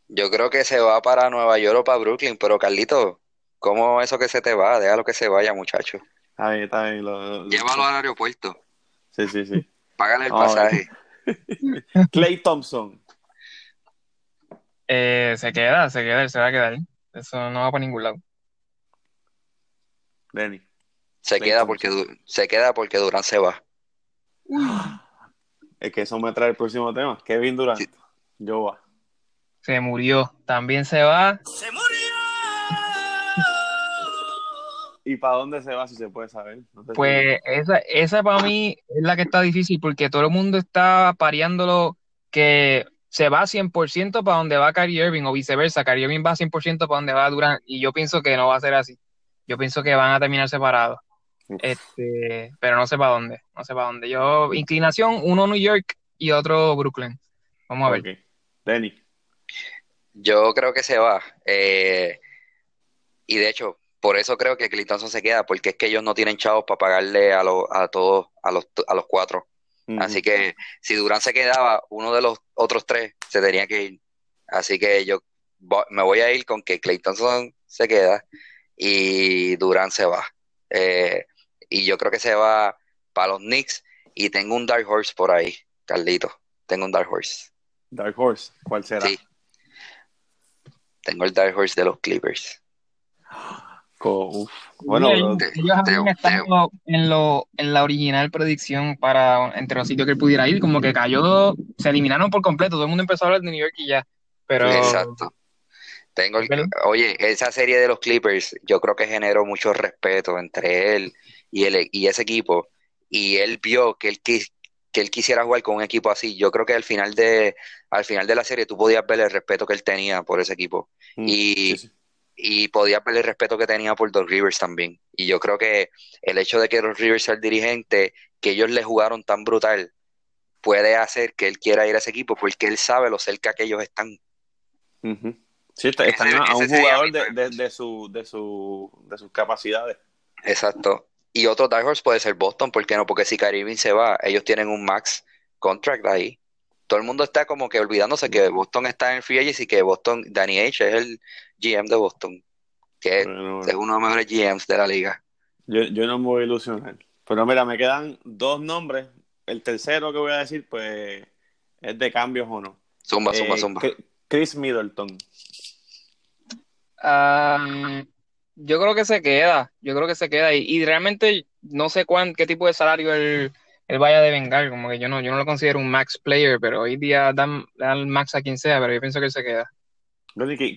Yo creo que se va para Nueva York o para Brooklyn, pero Carlito, ¿cómo eso que se te va? Déjalo que se vaya, muchacho. Está bien, está bien. Lo, Llévalo al aeropuerto. Sí, sí, sí. Págale el pasaje. Clay Thompson. Eh, se queda, se queda, se va a quedar. Eso no va para ningún lado. Denny. Se queda porque se queda porque Durán se va. Es que eso me trae el próximo tema. Kevin Durant. Yo va. Se murió. También se va. ¡Se murió! ¿Y para dónde se va si se puede saber? pues esa, esa para mí es la que está difícil porque todo el mundo está pareándolo que se va 100% para donde va Kyrie Irving o viceversa. Kyrie Irving va 100% para donde va Durant y yo pienso que no va a ser así. Yo pienso que van a terminar separados. Este, pero no sé para dónde, no sé para dónde. Yo, inclinación, uno New York y otro Brooklyn. Vamos a ver. Denny. Yo creo que se va. Eh, y de hecho, por eso creo que Clay Thompson se queda, porque es que ellos no tienen chavos para pagarle a, los a todos, a los, a los cuatro. Así que si Durán se quedaba, uno de los otros tres se tenía que ir. Así que yo me voy a ir con que Clay Thompson se queda y Durán se va. Eh, y yo creo que se va para los Knicks y tengo un Dark Horse por ahí, Carlito. Tengo un Dark Horse. Dark Horse, ¿cuál será? Sí. Tengo el Dark Horse de los Clippers. Bueno, ellos, habían estado en, lo, en la original predicción para entre los sitios que él pudiera ir, como que cayó, se eliminaron por completo, todo el mundo empezó a hablar de New York y ya. Pero Exacto. Tengo oye, esa serie de los Clippers, yo creo que generó mucho respeto entre él y, el, y ese equipo. Y él vio que él, que él quisiera jugar con un equipo así. Yo creo que al final de, al final de la serie tú podías ver el respeto que él tenía por ese equipo. Mm, y, y podías ver el respeto que tenía por Doc Rivers también. Y yo creo que el hecho de que los Rivers sea el dirigente, que ellos le jugaron tan brutal, puede hacer que él quiera ir a ese equipo porque él sabe lo cerca que ellos están. Sí, están a un jugador de, de, su, de, su, de sus capacidades. Exacto. Y otro Dark Horse puede ser Boston, ¿por qué no? Porque si Kyrie se va, ellos tienen un max contract ahí. Todo el mundo está como que olvidándose que Boston está en free agency y que Boston, Danny H es el GM de Boston, que es uno de los mejores GMs de la liga. Yo, yo no me voy a ilusionar. Pero mira, me quedan dos nombres. El tercero que voy a decir, pues, es de cambios o no. Zumba, zumba, eh, zumba. Chris Middleton. yo creo que se queda, yo creo que se queda y, realmente no sé cuán, qué tipo de salario él, vaya a devengar, como que yo no, yo no lo considero un max player, pero hoy día dan, dan max a quien sea, pero yo pienso que él se queda.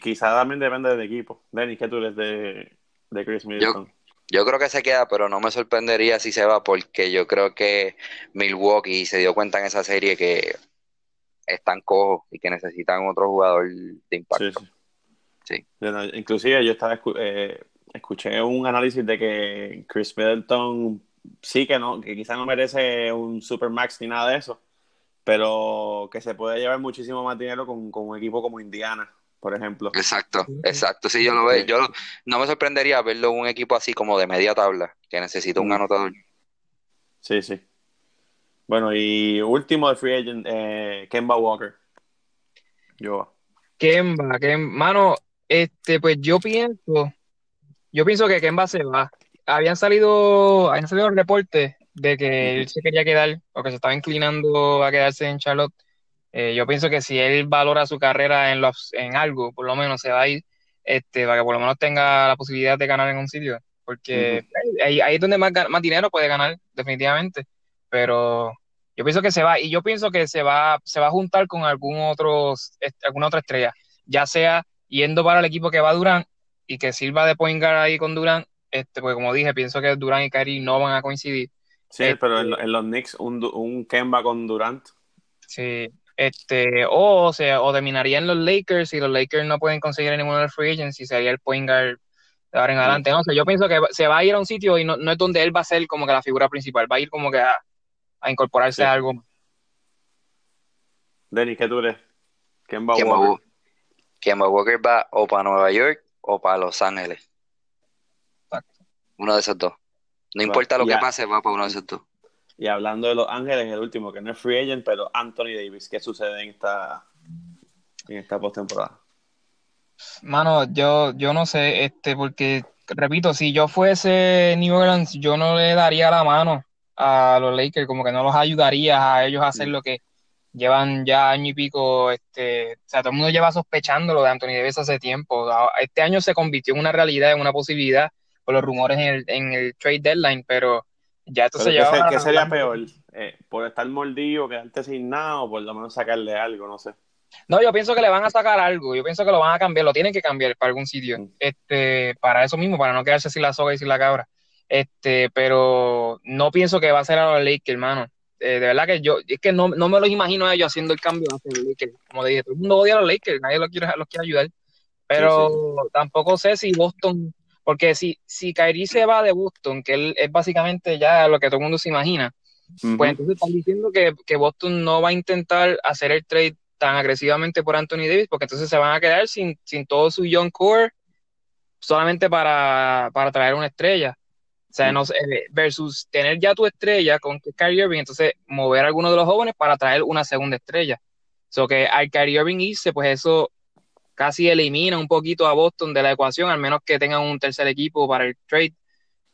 Quizá también depende del equipo. Denny, ¿qué tú eres de, Chris Middleton? Yo, creo que se queda, pero no me sorprendería si se va, porque yo creo que Milwaukee se dio cuenta en esa serie que están cojos y que necesitan otro jugador de impacto. Sí, inclusive yo estaba eh, escuché un análisis de que Chris Middleton sí que no, que quizás no merece un super max ni nada de eso, pero que se puede llevar muchísimo más dinero con, un equipo como Indiana, por ejemplo. Exacto, exacto. Sí, yo lo veo. Yo no me sorprendería verlo un equipo así como de media tabla, que necesita un mm. anotador. Sí, sí. Bueno, y último de free agent, eh, Kemba Walker. Yo. Kemba, Kemba, mano, este, pues yo pienso, yo pienso que Kemba se va. Habían salido, habían salido reportes de que él se quería quedar o que se estaba inclinando a quedarse en Charlotte. Eh, yo pienso que si él valora su carrera en, los, en algo, por lo menos se va a ir, este, para que por lo menos tenga la posibilidad de ganar en un sitio. Porque ahí, ahí, es donde más, más dinero puede ganar, definitivamente pero yo pienso que se va, y yo pienso que se va, se va a juntar con algún otro, alguna otra estrella, ya sea yendo para el equipo que va Durán y que sirva de point guard ahí con Durán, este, porque como dije, pienso que Durán y Kyrie no van a coincidir. Sí, pero en, en, los Knicks un, un Kemba con Durant. Sí, este, o, o sea, o terminarían los Lakers y los Lakers no pueden conseguir ninguno de los free agents y sería el point guard de ahora en adelante. No sé, yo pienso que se va a ir a un sitio y no, no es donde él va a ser como que la figura principal, va a ir como que a, a incorporarse a algo. Denis, ¿qué tú crees? ¿Quién va a Walker? va o para Nueva York o para Los Ángeles. Uno de esos dos. No importa lo que pase, va para uno de esos dos. Y hablando de Los Ángeles, el último, que no es free agent, pero Anthony Davis, ¿qué sucede en esta, en esta postemporada? Mano, yo, yo no sé, este, porque repito, si yo fuese New Orleans, yo no le daría la mano a los Lakers, como que no los ayudaría a ellos a hacer lo que llevan ya año y pico, este, o sea, todo el mundo lleva sospechando lo de Anthony Davis hace tiempo. Este año se convirtió en una realidad, en una posibilidad, por los rumores en el, en el trade deadline, pero ya esto se lleva. ¿Qué sería peor? Eh, ¿Por estar mordido, quedarte sin nada o por lo menos sacarle algo? No sé. No, yo pienso que le van a sacar algo, yo pienso que lo van a cambiar, lo tienen que cambiar para algún sitio, mm. este, para eso mismo, para no quedarse sin la soga y sin la cabra. Este, pero no pienso que va a ser a los Lakers, hermano. Eh, de verdad que yo, es que no, no, me lo imagino a ellos haciendo el cambio hacia los Lakers. Como dije, todo el mundo odia a los Lakers, nadie los quiere, los quiere ayudar. Pero tampoco sé si Boston, porque si, si Kyrie se va de Boston, que él es básicamente ya lo que todo el mundo se imagina, pues entonces están diciendo que, que, Boston no va a intentar hacer el trade tan agresivamente por Anthony Davis, porque entonces se van a quedar sin, sin todo su young core solamente para, para traer una estrella. O sea, no sé, versus tener ya tu estrella con Kyrie Irving, entonces mover a alguno de los jóvenes para traer una segunda estrella. So que al Kyrie Irving irse, pues eso casi elimina un poquito a Boston de la ecuación, al menos que tengan un tercer equipo para el trade.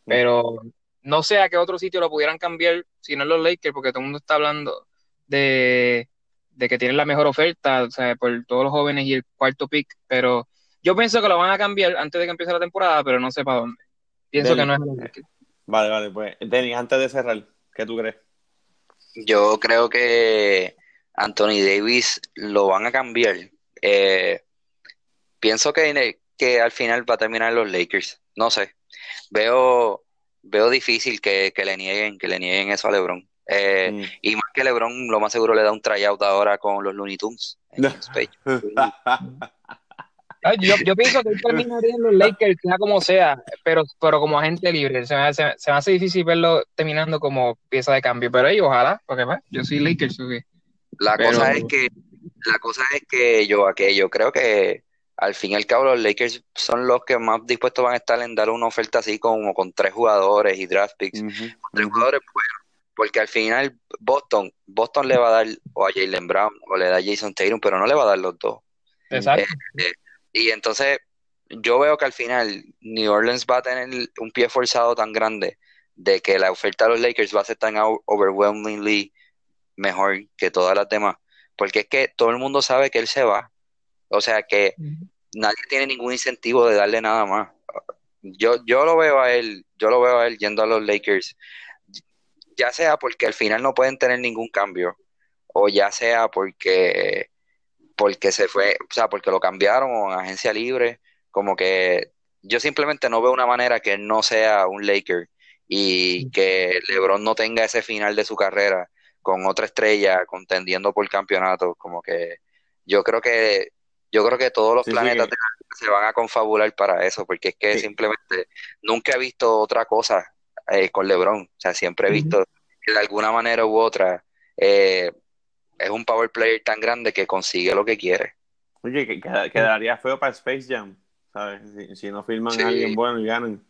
Pero no sé a qué otro sitio lo pudieran cambiar si no es los Lakers, porque todo el mundo está hablando de, de que tienen la mejor oferta, o sea, por todos los jóvenes y el cuarto pick, pero yo pienso que lo van a cambiar antes de que empiece la temporada, pero no sé para dónde. Pienso que no es los Lakers. Vale, vale, pues Denis, antes de cerrar, ¿qué tú crees? Yo creo que Anthony Davis lo van a cambiar. Eh, pienso que, que al final va a terminar los Lakers. No sé. Veo, veo difícil que, le nieguen, que le nieguen eso a LeBron. Eh, Mm. Y más que LeBron, lo más seguro le da un tryout ahora con los Looney Tunes. Yo, yo pienso que él terminaría en los Lakers, sea como sea, pero, pero como agente libre. Se me, hace, se me hace difícil verlo terminando como pieza de cambio, pero ahí ojalá, porque pues, yo soy Lakers. La Pero- cosa es que, la cosa es que yo, que yo creo que al fin y al cabo los Lakers son los que más dispuestos van a estar en dar una oferta así como con tres jugadores y draft picks. Ujú, Tres ujú. jugadores. Porque al final Boston, Boston le va a dar o a Jalen Brown o le da a Jason Tatum, pero no le va a dar los dos. Exacto. Y entonces yo veo que al final New Orleans va a tener un pie forzado tan grande de que la oferta de los Lakers va a ser tan overwhelmingly mejor que todas las demás. Porque es que todo el mundo sabe que él se va. O sea que nadie tiene ningún incentivo de darle nada más. Yo, yo lo veo a él, yo lo veo a él yendo a los Lakers, ya sea porque al final no pueden tener ningún cambio, o ya sea porque, porque se fue, o sea, porque lo cambiaron o en agencia libre, como que yo simplemente no veo una manera que él no sea un Laker y que LeBron no tenga ese final de su carrera con otra estrella contendiendo por campeonato, como que yo creo que yo creo que todos los Sí, planetas de la- se van a confabular para eso, porque es que Sí. simplemente nunca he visto otra cosa eh, con LeBron, o sea, siempre he visto que de alguna manera u otra eh, es un power player tan grande que consigue lo que quiere. Oye, que queda- quedaría feo para Space Jam, ¿sabes? Si, si no filman Sí. a alguien bueno y ganan.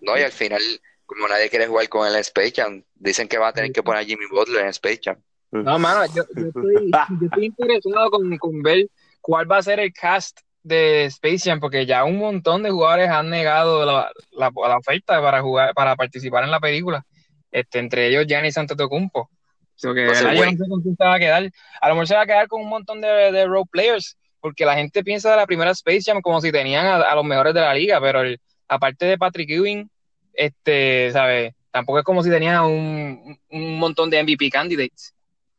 No, y al final, como nadie quiere jugar con él en Space Jam, dicen que va a tener que poner a Jimmy Butler en Space Jam. No, mano, yo, yo estoy, yo estoy interesado con, con ver cuál va a ser el cast de Space Jam, porque ya un montón de jugadores han negado la, la, la oferta para jugar, para participar en la película. Este, entre ellos Giannis Antetokounmpo. So que, ¿verdad? Yo Wayne. no sé con quién se va a quedar. A lo mejor se va a quedar con un montón de, de role players, porque la gente piensa de la primera Space Jam como si tenían a, a los mejores de la liga, pero el- aparte de Patrick Ewing, este, ¿sabes? Tampoco es como si tenían un, un montón de MVP candidates.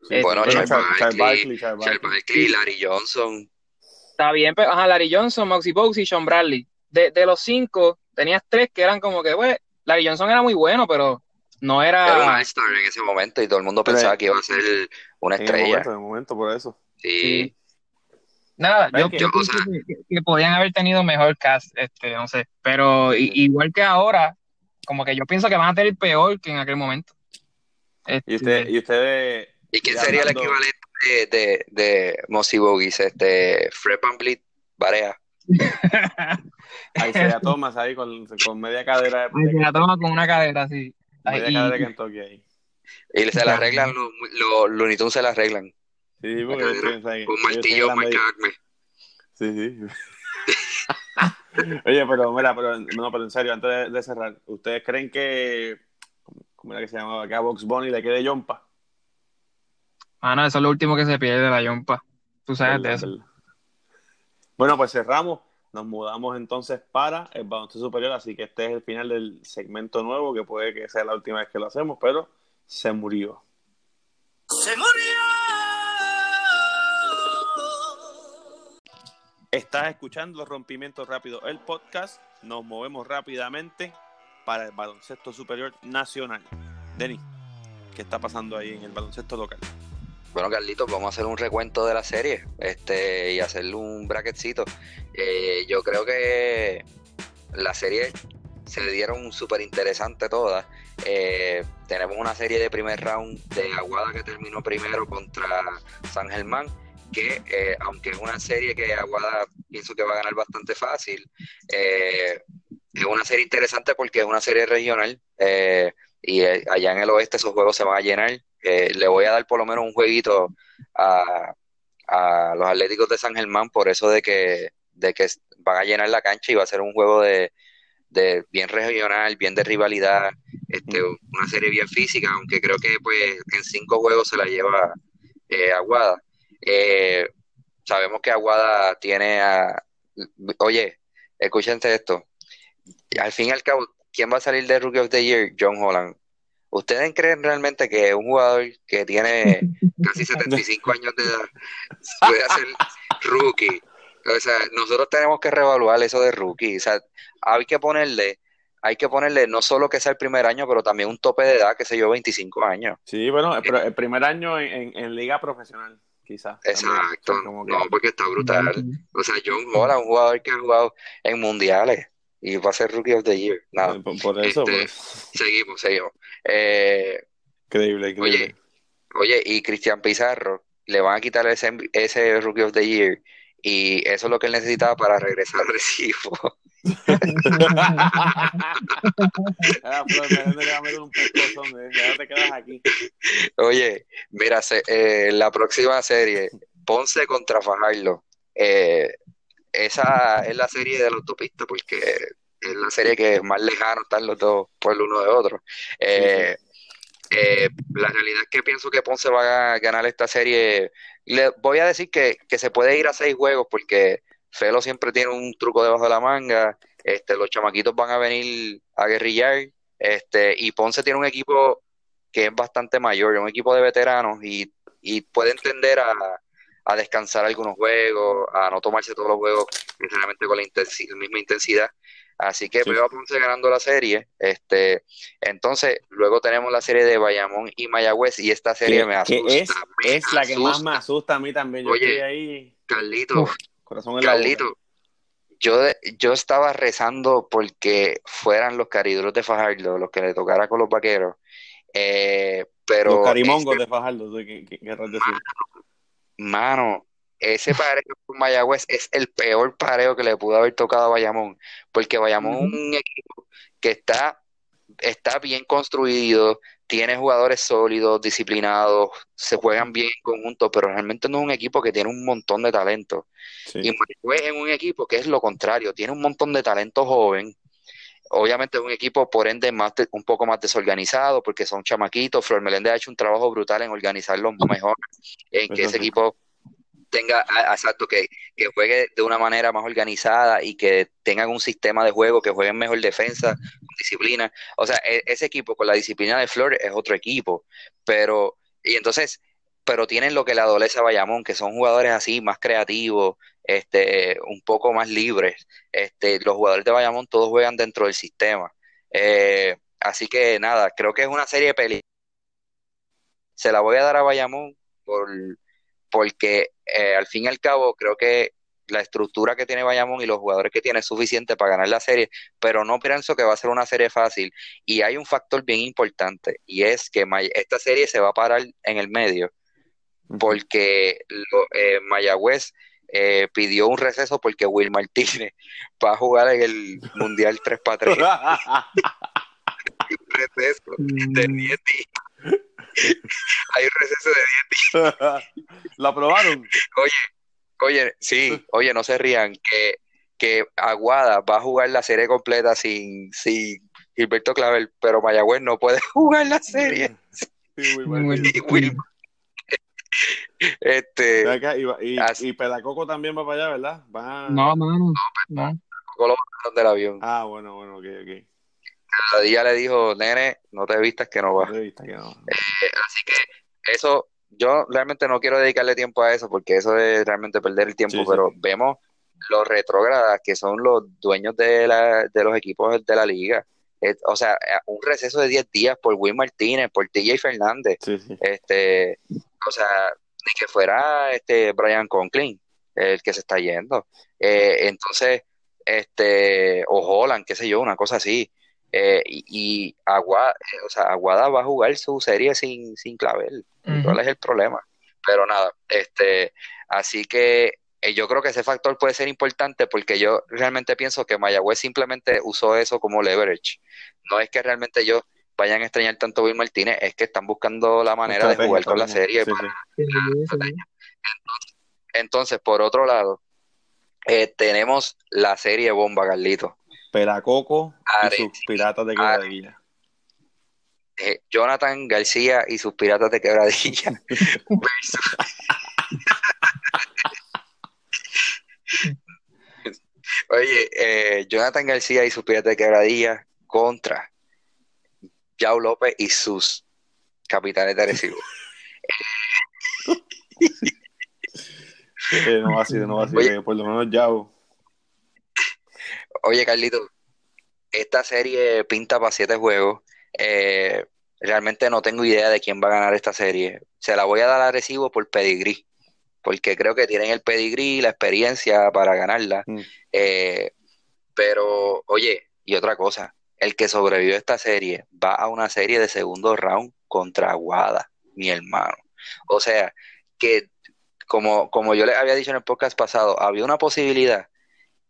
Bueno, bueno, Charles Barkley, Charles. Barkley, Larry Johnson. Está bien, pero ajá, Larry Johnson, Maxi Bogues y Sean Bradley. De, de los cinco, tenías tres que eran como que, pues, Larry Johnson era muy bueno, pero no Era un era. All-Star en ese momento y todo el mundo Pero- pensaba que iba a ser una En el estrella. momento, en el momento, por eso. Sí. Nada, yo, ¿Ves que- yo o sea- que, podían haber tenido mejor cast, este, no sé. Pero igual que ahora, como que yo pienso que van a tener peor que en aquel momento. Este, Y, usted, y ustedes. ¿Y quién sería el equivalente de, de, de Mossy Bogues? Este, Fred VanVleet, Barea. Ahí se Thomas ahí con, con media cadera de, Ay, se la toma con una cadera así. Ay, media y- cadera de Kentucky ahí. Y se la arreglan, los los Looney Tunes se la arreglan. Sí, sí, porque La. Con martillo, tienen la media- marca Acme. Sí, sí. Oye, pero mira, pero, no, pero en serio, antes de, de cerrar, ¿ustedes creen que, ¿cómo era que se llamaba? Que a Box Bunny le quede Yompa? Mano, eso es lo último que se pierde de la Yompa. Tú sabes de eso. verdad. Bueno, pues cerramos. Nos mudamos entonces para el baloncesto superior, así que este es el final del segmento nuevo, que puede que sea la última vez que lo hacemos, pero se murió. Se murió. Estás escuchando Rompimiento Rápido, el podcast. Nos movemos rápidamente para el baloncesto superior nacional. Denis, ¿qué está pasando ahí en el baloncesto local? Bueno, Carlitos, vamos a hacer un recuento de la serie este, y hacerle un bracketcito. Eh, yo creo que la serie se le dieron súper interesante todas. Eh, tenemos una serie de primer round de Aguada que terminó primero contra San Germán que eh, aunque es una serie que Aguada pienso que va a ganar bastante fácil, es una serie interesante porque es una serie regional y allá en el oeste esos juegos se van a llenar. Le voy a dar por lo menos un jueguito a, a los Atléticos de San Germán por eso de que, de que van a llenar la cancha y va a ser un juego de, de bien regional, bien de rivalidad, este, una serie bien física, aunque creo que pues en cinco juegos se la lleva eh, Aguada. Eh, sabemos que Aguada tiene a... Oye, escúchense esto. Al fin y al cabo, ¿quién va a salir de Rookie of the Year? John Holland. ¿Ustedes creen realmente que un jugador que tiene casi 75 años de edad puede ser rookie? O sea, nosotros tenemos que reevaluar eso de rookie. O sea, hay que ponerle, hay que ponerle no solo que sea el primer año, pero también un tope de edad, que sé yo, 25 años. Sí, bueno, el, primer año en, liga profesional, quizás. Exacto. No, porque está brutal. O sea, John Mola, un jugador que ha jugado en mundiales y va a ser Rookie of the Year. Nada. Por, eso, este, pues. Seguimos, seguimos. Eh, increíble, increíble. Oye, oye, y Cristian Pizarro, le van a quitar ese, ese Rookie of the Year y eso es lo que él necesitaba para regresar al Recibo. Oye, mira, eh, la próxima serie, Ponce contra Fajardo. Eh, esa es la serie de la autopista porque es la serie que más lejano están los dos por el uno de otro. Eh, la realidad es que pienso que Ponce va a ganar esta serie le voy a decir que, se puede ir a seis juegos porque Felo siempre tiene un truco debajo de la manga. Este, los chamaquitos van a venir a guerrillar. Este, y Ponce tiene un equipo que es bastante mayor, un equipo de veteranos y, puede entender a, descansar algunos juegos, a no tomarse todos los juegos necesariamente con la, misma intensidad. Así que veo a Ponce ganando la serie. Este, entonces, luego tenemos la serie de Bayamón y Mayagüez, y esta serie me asusta. es, es la que más me asusta a mí también. Yo Oye, ahí. Carlito, corazón en Carlito, yo, yo estaba rezando porque fueran los cariduros de Fajardo los que le tocara con los vaqueros. Eh, pero los carimongos este de Fajardo, ¿qué, qué, mano, ese pareo con Mayagüez es el peor pareo que le pudo haber tocado a Bayamón, porque Bayamón es un equipo que está, está bien construido, tiene jugadores sólidos, disciplinados, se juegan bien en conjunto, pero realmente no es un equipo que tiene un montón de talento. Y Mayagüez es un equipo que es lo contrario, tiene un montón de talento joven. Obviamente es un equipo, por ende, más un poco más desorganizado, porque son chamaquitos. Flor Meléndez ha hecho un trabajo brutal en organizarlo mejor, en que ese equipo tenga, exacto, que, que, juegue de una manera más organizada y que tengan un sistema de juego, que jueguen mejor defensa, con disciplina. O sea, e, ese equipo con la disciplina de Flores es otro equipo, pero, y entonces, pero tienen lo que le adolece a Bayamón, que son jugadores así, más creativos, este, un poco más libres. Este, los jugadores de Bayamón todos juegan dentro del sistema. Eh, así que nada, creo que es una serie de peli. Se la voy a dar a Bayamón por porque eh, al fin y al cabo creo que la estructura que tiene Bayamón y los jugadores que tiene es suficiente para ganar la serie, pero no pienso que va a ser una serie fácil. Y hay un factor bien importante, y es que esta serie se va a parar en el medio, porque eh, Mayagüez eh, pidió un receso porque Will Martínez va a jugar en el Mundial 3 x 3. un receso de 10 días. Hay un receso de 10 días. ¿Lo aprobaron? Oye, oye, sí, oye, no se rían, que, que Aguada va a jugar la serie completa sin, sin Gilberto Clavel, pero Mayagüez no puede jugar la serie. Este, y, y, Pedacoco también va para allá, ¿verdad? Va... No, no, no. no. Pedacoco lo del avión. Ah, bueno, bueno, ok, ok cada día le dijo, nene, no te vistas que no va. Eh, así que eso, yo realmente no quiero dedicarle tiempo a eso porque eso es realmente perder el tiempo, pero vemos los retrógradas que son los dueños de, la, de los equipos de la liga. o sea, eh, un receso de 10 días por Will Martínez, por TJ Fernández. este O sea, ni que fuera este Brian Conklin el que se está yendo. Eh, entonces, este, o Holland, qué sé yo, una cosa así. Eh, y, Aguada, eh, o sea, Aguada va a jugar su serie sin, sin Clavel. ¿Cuál es el problema? pero nada, este, así que eh, yo creo que ese factor puede ser importante porque yo realmente pienso que Mayagüez simplemente usó eso como leverage. No es que realmente ellos vayan a extrañar tanto a Will Martínez, es que están buscando la manera de jugar con la serie. Sí, sí. Entonces, por otro lado, eh, tenemos la serie Bomba, Carlito. Peracoco y sus piratas de quebradilla. Eh, Jonathan García y sus piratas de quebradilla versus Oye, eh, Jonathan García y sus piratas de quebradilla contra Yao López y sus capitanes de Arecibo. Eh, no va así, no va así, Oye. que por lo menos Yao. Oye, Carlito, esta serie pinta para siete juegos. Eh, realmente no tengo idea de quién va a ganar esta serie. Se la voy a dar a Arecibo por pedigrí, porque creo que tienen el pedigrí, la experiencia para ganarla. Mm. Eh, pero, oye, y otra cosa, el que sobrevivió a esta serie va a una serie de segundo round contra Aguada, mi hermano. O sea, que como, como yo les había dicho en el podcast pasado, había una posibilidad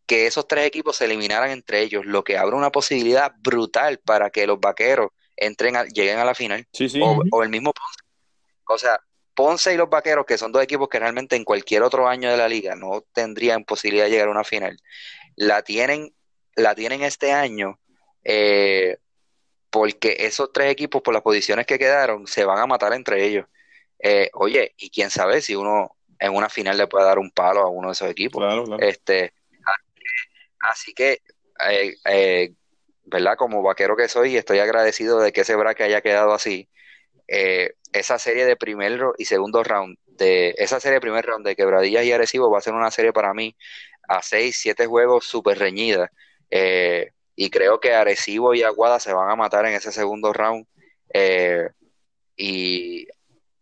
que esos tres equipos se eliminaran entre ellos, lo que abre una posibilidad brutal para que los vaqueros entren a- lleguen a la final, Sí, sí. o, o el mismo Ponce. O sea, Ponce y los vaqueros, que son dos equipos que realmente en cualquier otro año de la liga no tendrían posibilidad de llegar a una final, la tienen, la tienen este año, eh, porque esos tres equipos, por las posiciones que quedaron, se van a matar entre ellos. Eh, oye, y quién sabe si uno en una final le puede dar un palo a uno de esos equipos. Claro, claro. Este, así que, eh, eh, ¿verdad? Como vaquero que soy, estoy agradecido de que ese braque haya quedado así. Eh, esa serie de primer y segundo round, de esa serie de primer round de Quebradillas y Arecibo va a ser una serie para mí a seis, siete juegos súper reñida. Eh, y creo que Arecibo y Aguada se van a matar en ese segundo round. Eh, y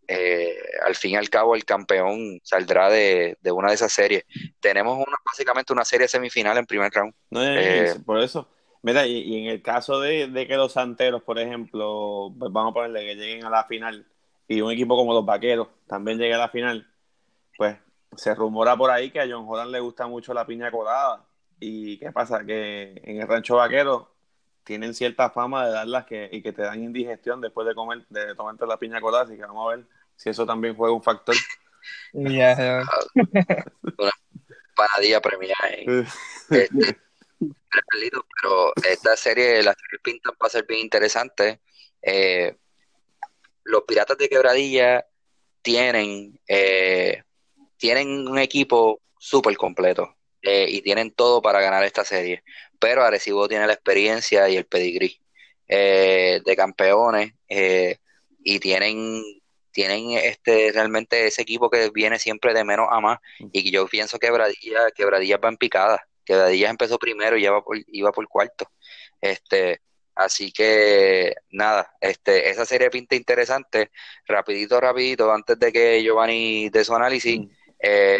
eh, al fin y al cabo el campeón saldrá de, de una de esas series. Tenemos una, básicamente una serie semifinal en primer round. No, Eh, por eso. Mira, y, y en el caso de, de que los santeros, por ejemplo, pues vamos a ponerle que lleguen a la final y un equipo como los vaqueros también llegue a la final, pues se rumora por ahí que a John Holland le gusta mucho la piña colada. ¿Y qué pasa? Que en el rancho vaquero tienen cierta fama de darlas que, y que te dan indigestión después de comer, de tomarte la piña colada, así que vamos a ver si eso también juega un factor. Ya, ya. Panadilla premiada este, pero esta serie, la serie pintan para ser bien interesante. Eh, los Piratas de Quebradilla tienen, eh, tienen un equipo súper completo eh, y tienen todo para ganar esta serie, pero Arecibo tiene la experiencia y el pedigrí eh, de campeones eh, y tienen, tienen este, realmente ese equipo que viene siempre de menos a más y yo pienso que Quebradilla, Quebradilla va en picada. Quebradillas empezó primero y ya va por, iba por cuarto. Este, así que nada, este, esa serie pinta interesante. Rapidito, rapidito, antes de que Giovanni dé su análisis, Mm. eh,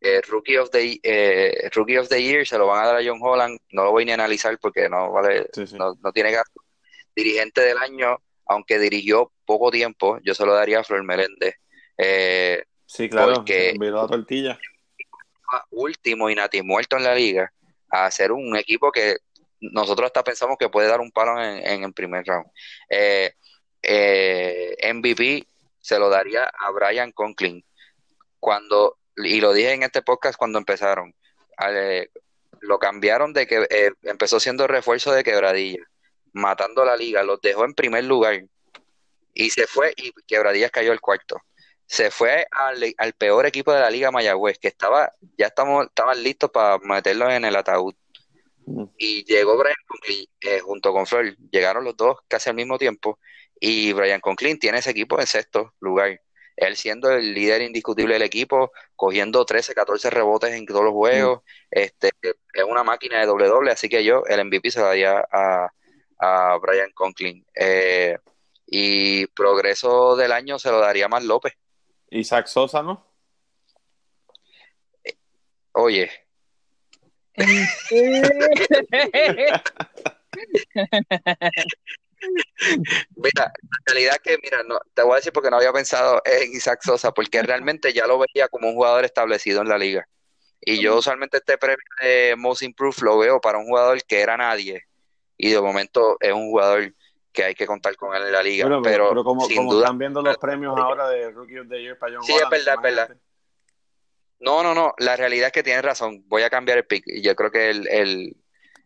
eh, Rookie of the eh, Rookie of the Year se lo van a dar a John Holland. No lo voy ni a analizar porque no vale, Sí, sí. no, no tiene gasto. Dirigente del año, aunque dirigió poco tiempo, yo se lo daría a Flor Meléndez. Eh, Sí, claro, Porque- la tortilla. último y nati muerto en la liga a hacer un equipo que nosotros hasta pensamos que puede dar un palo en, en el primer round. Eh, eh, MVP se lo daría a Brian Conklin. Cuando, y lo dije en este podcast cuando empezaron, eh, lo cambiaron de que eh, empezó siendo refuerzo de quebradilla, matando la liga, los dejó en primer lugar y se fue y quebradillas cayó el cuarto se fue al, al peor equipo de la Liga Mayagüez, que estaba, ya estamos, estaban listos para meterlo en el ataúd. Mm. Y llegó Brian Conklin eh, junto con Flor, llegaron los dos casi al mismo tiempo, y Brian Conklin tiene ese equipo en sexto lugar. Él siendo el líder indiscutible del equipo, cogiendo 13, 14 rebotes en todos los juegos, este, es una máquina de doble doble, así que yo el MVP se lo daría a, a Brian Conklin. Eh, y progreso del año se lo daría a Mar López. Isaac Sosa, ¿no? Oye, Mira, la realidad es que, mira, no, te voy a decir porque no había pensado en Isaac Sosa, porque realmente ya lo veía como un jugador establecido en la liga. Y yo usualmente este premio de Most Improved lo veo para un jugador que era nadie. Y de momento es un jugador que hay que contar con él en la liga. Bueno, pero, pero como, sin como duda, están viendo los premios ahora de Rookie of the Year para John Sí, es verdad, es verdad. No, no, no. La realidad es que tienes razón. Voy a cambiar el pick. Y yo creo que el, el,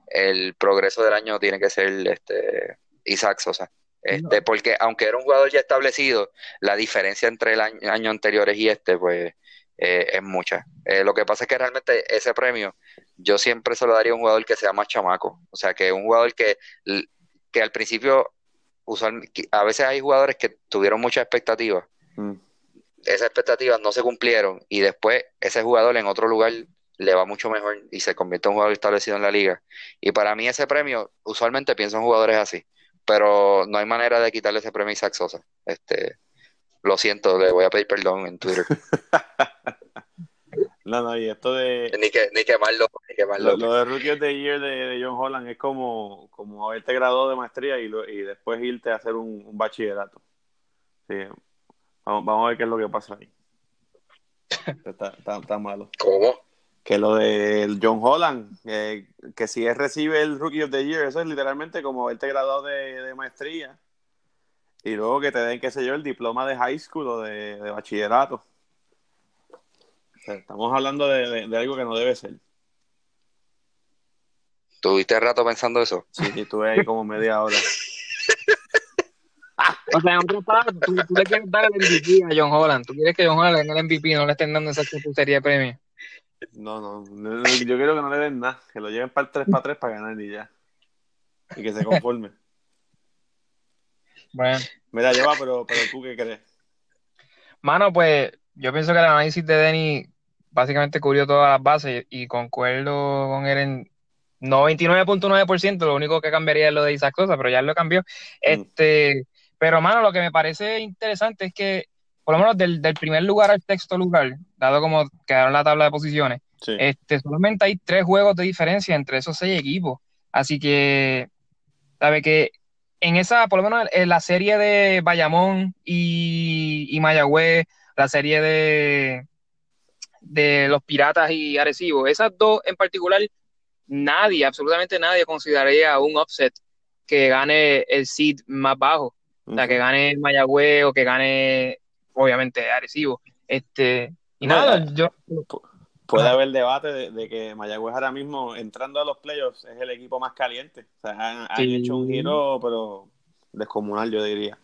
el progreso del año tiene que ser este Isaac Sosa. Este, porque aunque era un jugador ya establecido, la diferencia entre el año, año anteriores y este, pues, eh, es mucha. Eh, lo que pasa es que realmente ese premio, yo siempre se lo daría a un jugador que sea más chamaco. O sea, que un jugador que, que al principio, usual, que a veces hay jugadores que tuvieron muchas expectativas Mm. esas expectativas no se cumplieron y después ese jugador en otro lugar le va mucho mejor y se convierte en un jugador establecido en la liga. Y para mí ese premio, usualmente pienso en jugadores así, pero no hay manera de quitarle ese premio a Isaac Sosa. Este, lo siento, le voy a pedir perdón en Twitter. No, no, y esto de ni que ni quemarlo, ni quemarlo. lo, lo de Rookie of the Year de, de John Holland es como, como haberte graduado de maestría y, lo- y después irte a hacer un, un bachillerato. Sí, vamos, vamos a ver qué es lo que pasa ahí. Está, está, está malo. ¿Cómo? Que lo de John Holland, eh, que si él recibe el Rookie of the Year, eso es literalmente como haberte graduado de, de maestría y luego que te den, qué sé yo, el diploma de high school o de, de bachillerato. O sea, estamos hablando de, de- de algo que no debe ser. ¿Tuviste rato pensando eso? Sí, sí, estuve ahí como media hora. O sea, en otras palabras, tú, tú le quieres dar el MVP a John Holland. Tú quieres que John Holland gane el MVP no le estén dando esa serie de premio. No, no, yo quiero que no le den nada, que lo lleven para el 3 para 3 para ganar y ya. Y que se conforme. Bueno. Mira, lleva, pero, pero tú qué crees. Mano, pues yo pienso que el análisis de Denny básicamente cubrió todas las bases y concuerdo con él en 99.9%, lo único que cambiaría es lo de Isaac Sosa, pero ya lo cambió. Este, pero mano, lo que me parece interesante es que por lo menos del, del primer lugar al sexto lugar, dado como quedaron la tabla de posiciones, Sí. este, solamente hay tres juegos de diferencia entre esos seis equipos. Así que, sabe que en esa, por lo menos en la serie de Bayamón y, y Mayagüez, la serie de, de los Piratas y Arecibo, esas dos en particular, nadie, absolutamente nadie consideraría un upset que gane el seed más bajo. O sea, que gane Mayagüez o que gane, obviamente, Arecibo. Este, y No, nada, yo, Puede haber debate de, de que Mayagüez ahora mismo, entrando a los playoffs, es el equipo más caliente. O sea, han, han Sí. hecho un giro, pero descomunal, yo diría.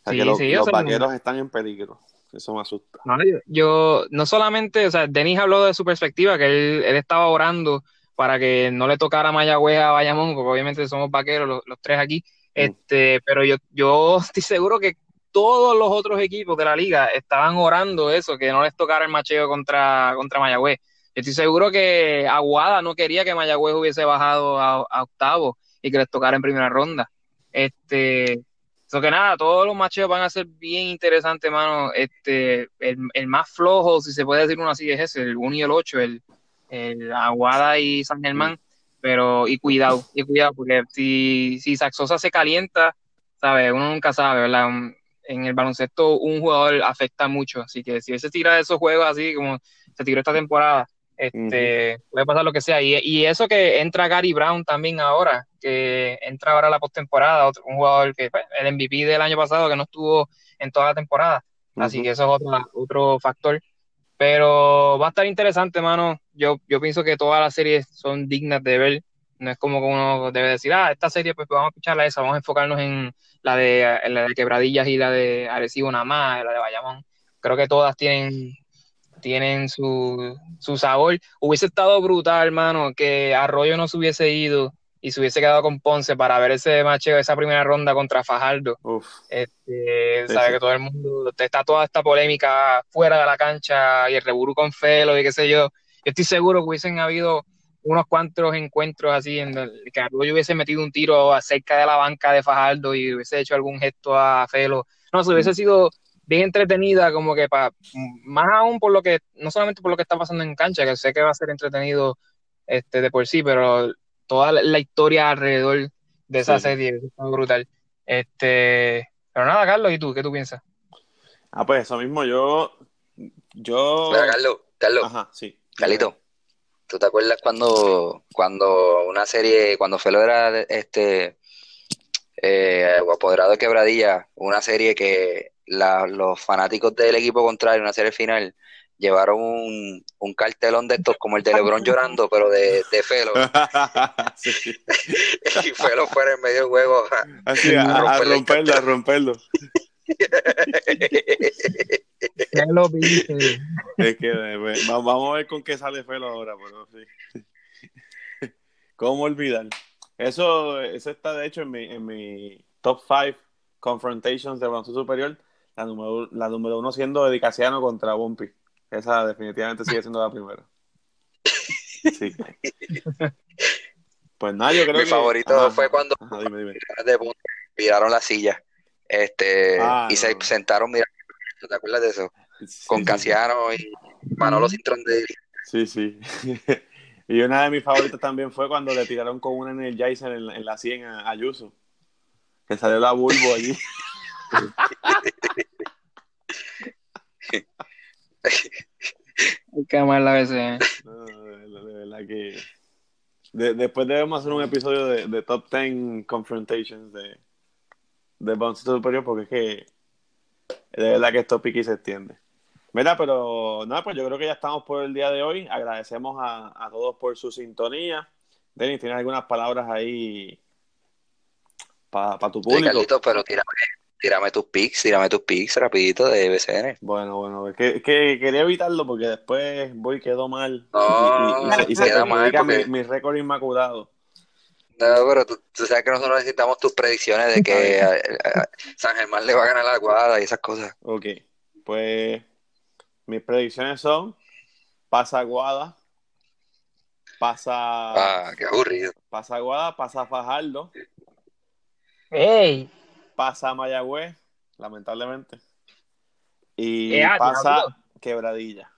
O sea, Sí, que los, sí, los vaqueros están en peligro. Eso me asusta. No, yo, yo- no solamente, o sea, Denis habló de su perspectiva, que él, él estaba orando para que no le tocara Mayagüez a Bayamón, porque obviamente somos vaqueros los, los tres aquí, este, pero yo, yo estoy seguro que todos los otros equipos de la liga estaban orando eso, que no les tocara el macheo contra, contra Mayagüez. Estoy seguro que Aguada no quería que Mayagüez hubiese bajado a, a octavo y que les tocara en primera ronda. Este, eso que nada, todos los macheos van a ser bien interesantes, mano. Este, el, el más flojo, si se puede decir uno así, es ese, el 1 y el 8, el, el Aguada y San Germán. Pero, y cuidado, y cuidado, porque si, si Saxosa se calienta, ¿sabes? Uno nunca sabe, ¿verdad? En el baloncesto, un jugador afecta mucho. Así que si él se tira de esos juegos así como se tiró esta temporada, este, puede pasar lo que sea. Y, y eso que entra Gary Brown también ahora, que entra ahora a la postemporada, otro- un jugador que pues, el MVP del año pasado que no estuvo en toda la temporada. Así que eso es otro, otro factor. Pero va a estar interesante, mano. Yo, yo pienso que todas las series son dignas de ver. No es como que uno debe decir, ah, esta serie, pues vamos a escucharla esa, vamos a enfocarnos en la de, en la de Quebradillas y la de Arecibo nada más, la de Bayamón. Creo que todas tienen, tienen su, su sabor. Hubiese estado brutal, hermano, que Arroyo no se hubiese ido y se hubiese quedado con Ponce para ver ese macheo, esa primera ronda contra Fajardo. Uf. Este, Sí, sabe sí. que todo el mundo está toda esta polémica fuera de la cancha y el reburú con Felo y qué sé yo. Yo estoy seguro que hubiesen habido unos cuantos encuentros así en el que Arroyo hubiese metido un tiro acerca de la banca de Fajardo y hubiese hecho algún gesto a Felo. No, se hubiese sido bien entretenida, como que para más aún por lo que, no solamente por lo que está pasando en cancha, que sé que va a ser entretenido este de por sí, pero toda la, la historia alrededor de esa Sí, serie está brutal. Este, pero nada, Carlos, ¿y tú? ¿Qué tú piensas? Ah, pues eso mismo, yo. Yo. Carlos, Carlos, Ajá, sí. Carlito, ¿tú te acuerdas cuando, cuando una serie, cuando Felo era este eh, apoderado de Quebradilla, una serie que la- los fanáticos del equipo contrario, una serie final, llevaron un, un cartelón de estos como el de LeBron llorando, pero de, de Felo, sí. y Felo fuera en medio del juego. Así, a, romperlo, a romperlo. ¿Qué lo viste? Es que va- vamos a ver con qué sale Felo ahora, pero sí. ¿Cómo olvidar? Eso, eso está de hecho en mi, en mi top 5 confrontations de baloncesto superior. La número, la número uno siendo Dedicasiano contra Bumpy. Esa definitivamente sigue siendo la primera. Sí. Pues nada, yo creo Mi que. favorito fue cuando ajá, dime, dime. de viraron la silla este, Ah, y se no. sentaron, mira, ¿te acuerdas de eso? Sí, Con sí, Casiano y Manolo Cintrón de Sí, sí. Y una de mis favoritas también fue cuando le tiraron con una Energizer en, en la 100 a Ayuso. Que salió la bulbo allí. Qué mal la BCN. No, de, verdad- de verdad que. de- después debemos hacer un episodio de, de top 10 confrontations de, de baloncesto superior porque es que de verdad que esto pique y se extiende. Mira, pero nada, pues yo creo que ya estamos por el día de hoy. Agradecemos a, a todos por su sintonía. Denis, ¿tienes algunas palabras ahí para tu Sí, público? Carlitos, pero tírame, tírame tus pics, tírame tus pics rapidito de BCN. Bueno, bueno, es que, que quería evitarlo porque después voy quedó mal y, No, y- y se, y se queda mal perjudica porque- mi, mi récord inmaculado. No, pero tú, tú sabes que nosotros necesitamos tus predicciones de que a- a- a San Germán le va a ganar la Guada y esas cosas. Ok, pues mis predicciones son pasa Guada, pasa, Ah, qué aburrido. pasa Guada, pasa Fajardo, ¡Ey! pasa Mayagüez, lamentablemente, y pasa. Quebradilla.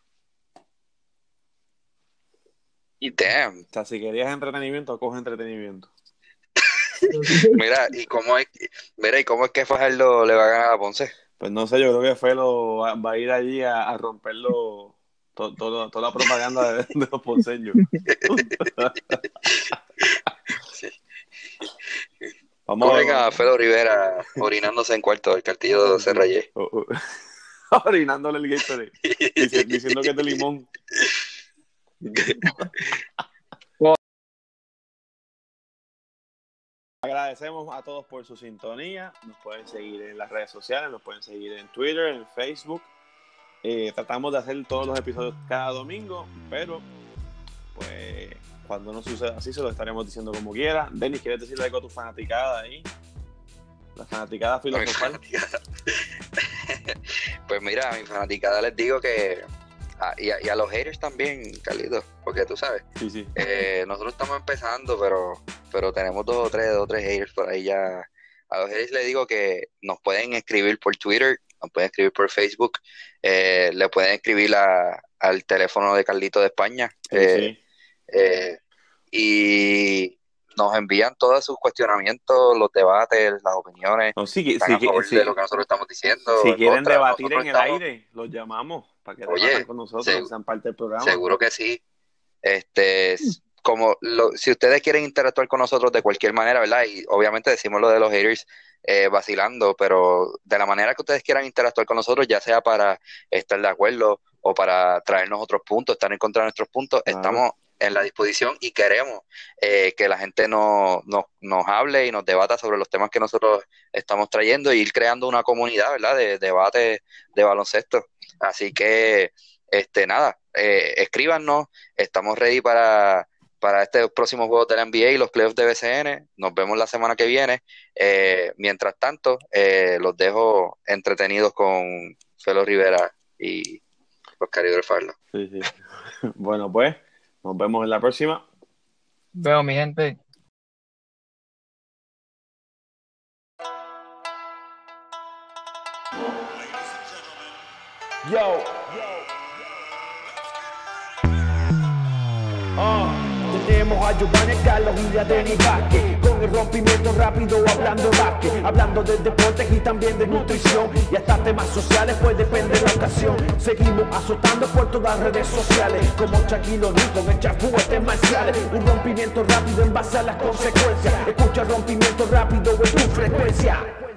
Y damn, O sea, si querías entretenimiento, coge entretenimiento. mira, ¿y cómo es, mira, ¿y cómo es que Fajardo le va a ganar a Ponce? Pues no sé, yo creo que Felo va, va a ir allí a, a romperlo to- todo- toda la propaganda de, de los ponceños. Vamos Cogen a Felo Rivera orinándose en cuarto del cartillo de Cerrayé. Orinándole el Gatorade, diciendo que es de limón. Agradecemos a todos por su sintonía. Nos pueden seguir en las redes sociales, nos pueden seguir en Twitter, en Facebook. Eh, tratamos de hacer todos los episodios cada domingo, pero pues cuando no suceda así se lo estaremos diciendo como quiera. Denis, ¿quieres decirle algo a tu fanaticada ahí? La fanaticada filosofal. Pues mira, a mi fanaticada les digo que. Ah, y, a, y a los haters también, Carlitos, porque tú sabes, Sí, sí. eh, nosotros estamos empezando, pero, pero tenemos dos o tres, dos o tres haters por ahí ya. A los haters les digo que nos pueden escribir por Twitter, nos pueden escribir por Facebook, eh, le pueden escribir a- al teléfono de Carlito de España. Sí, eh, eh, y nos envían todos sus cuestionamientos, los debates, las opiniones. No, que- Están sí, a favor sí. de lo que nosotros estamos diciendo. Si en quieren contra. debatir en el estamos- aire, los llamamos para que Oye, debatan con nosotros, seg- sean parte del programa. Seguro que sí. Este, como lo- si ustedes quieren interactuar con nosotros de cualquier manera, ¿verdad? Y obviamente decimos lo de los haters eh, vacilando, pero de la manera que ustedes quieran interactuar con nosotros, ya sea para estar de acuerdo o para traernos otros puntos, estar en contra de nuestros puntos, Claro. estamos en la disposición y queremos eh, que la gente no, no- nos hable y nos debata sobre los temas que nosotros estamos trayendo y ir creando una comunidad, ¿verdad? De debate de baloncesto. Así que, este, nada, eh, escríbanos, estamos ready para, para este próximo juego de la NBA y los playoffs de BCN. Nos vemos la semana que viene. Eh, mientras tanto, eh, los dejo entretenidos con Felo Rivera y los Caribes Farlo. Sí, sí. Bueno, pues, nos vemos en la próxima. Veo, mi gente. Yo. Ah, tenemos a Giovanni Carlos y a Denis Vázquez. El rompimiento rápido, hablando básquet, hablando de deportes y también de nutrición y hasta temas sociales, pues depende de la ocasión. Seguimos azotando por todas las redes sociales, como Shaquille O'Neal con el chafú, artes marciales. Un rompimiento rápido en base a las consecuencias. Escucha rompimiento rápido en tu frecuencia.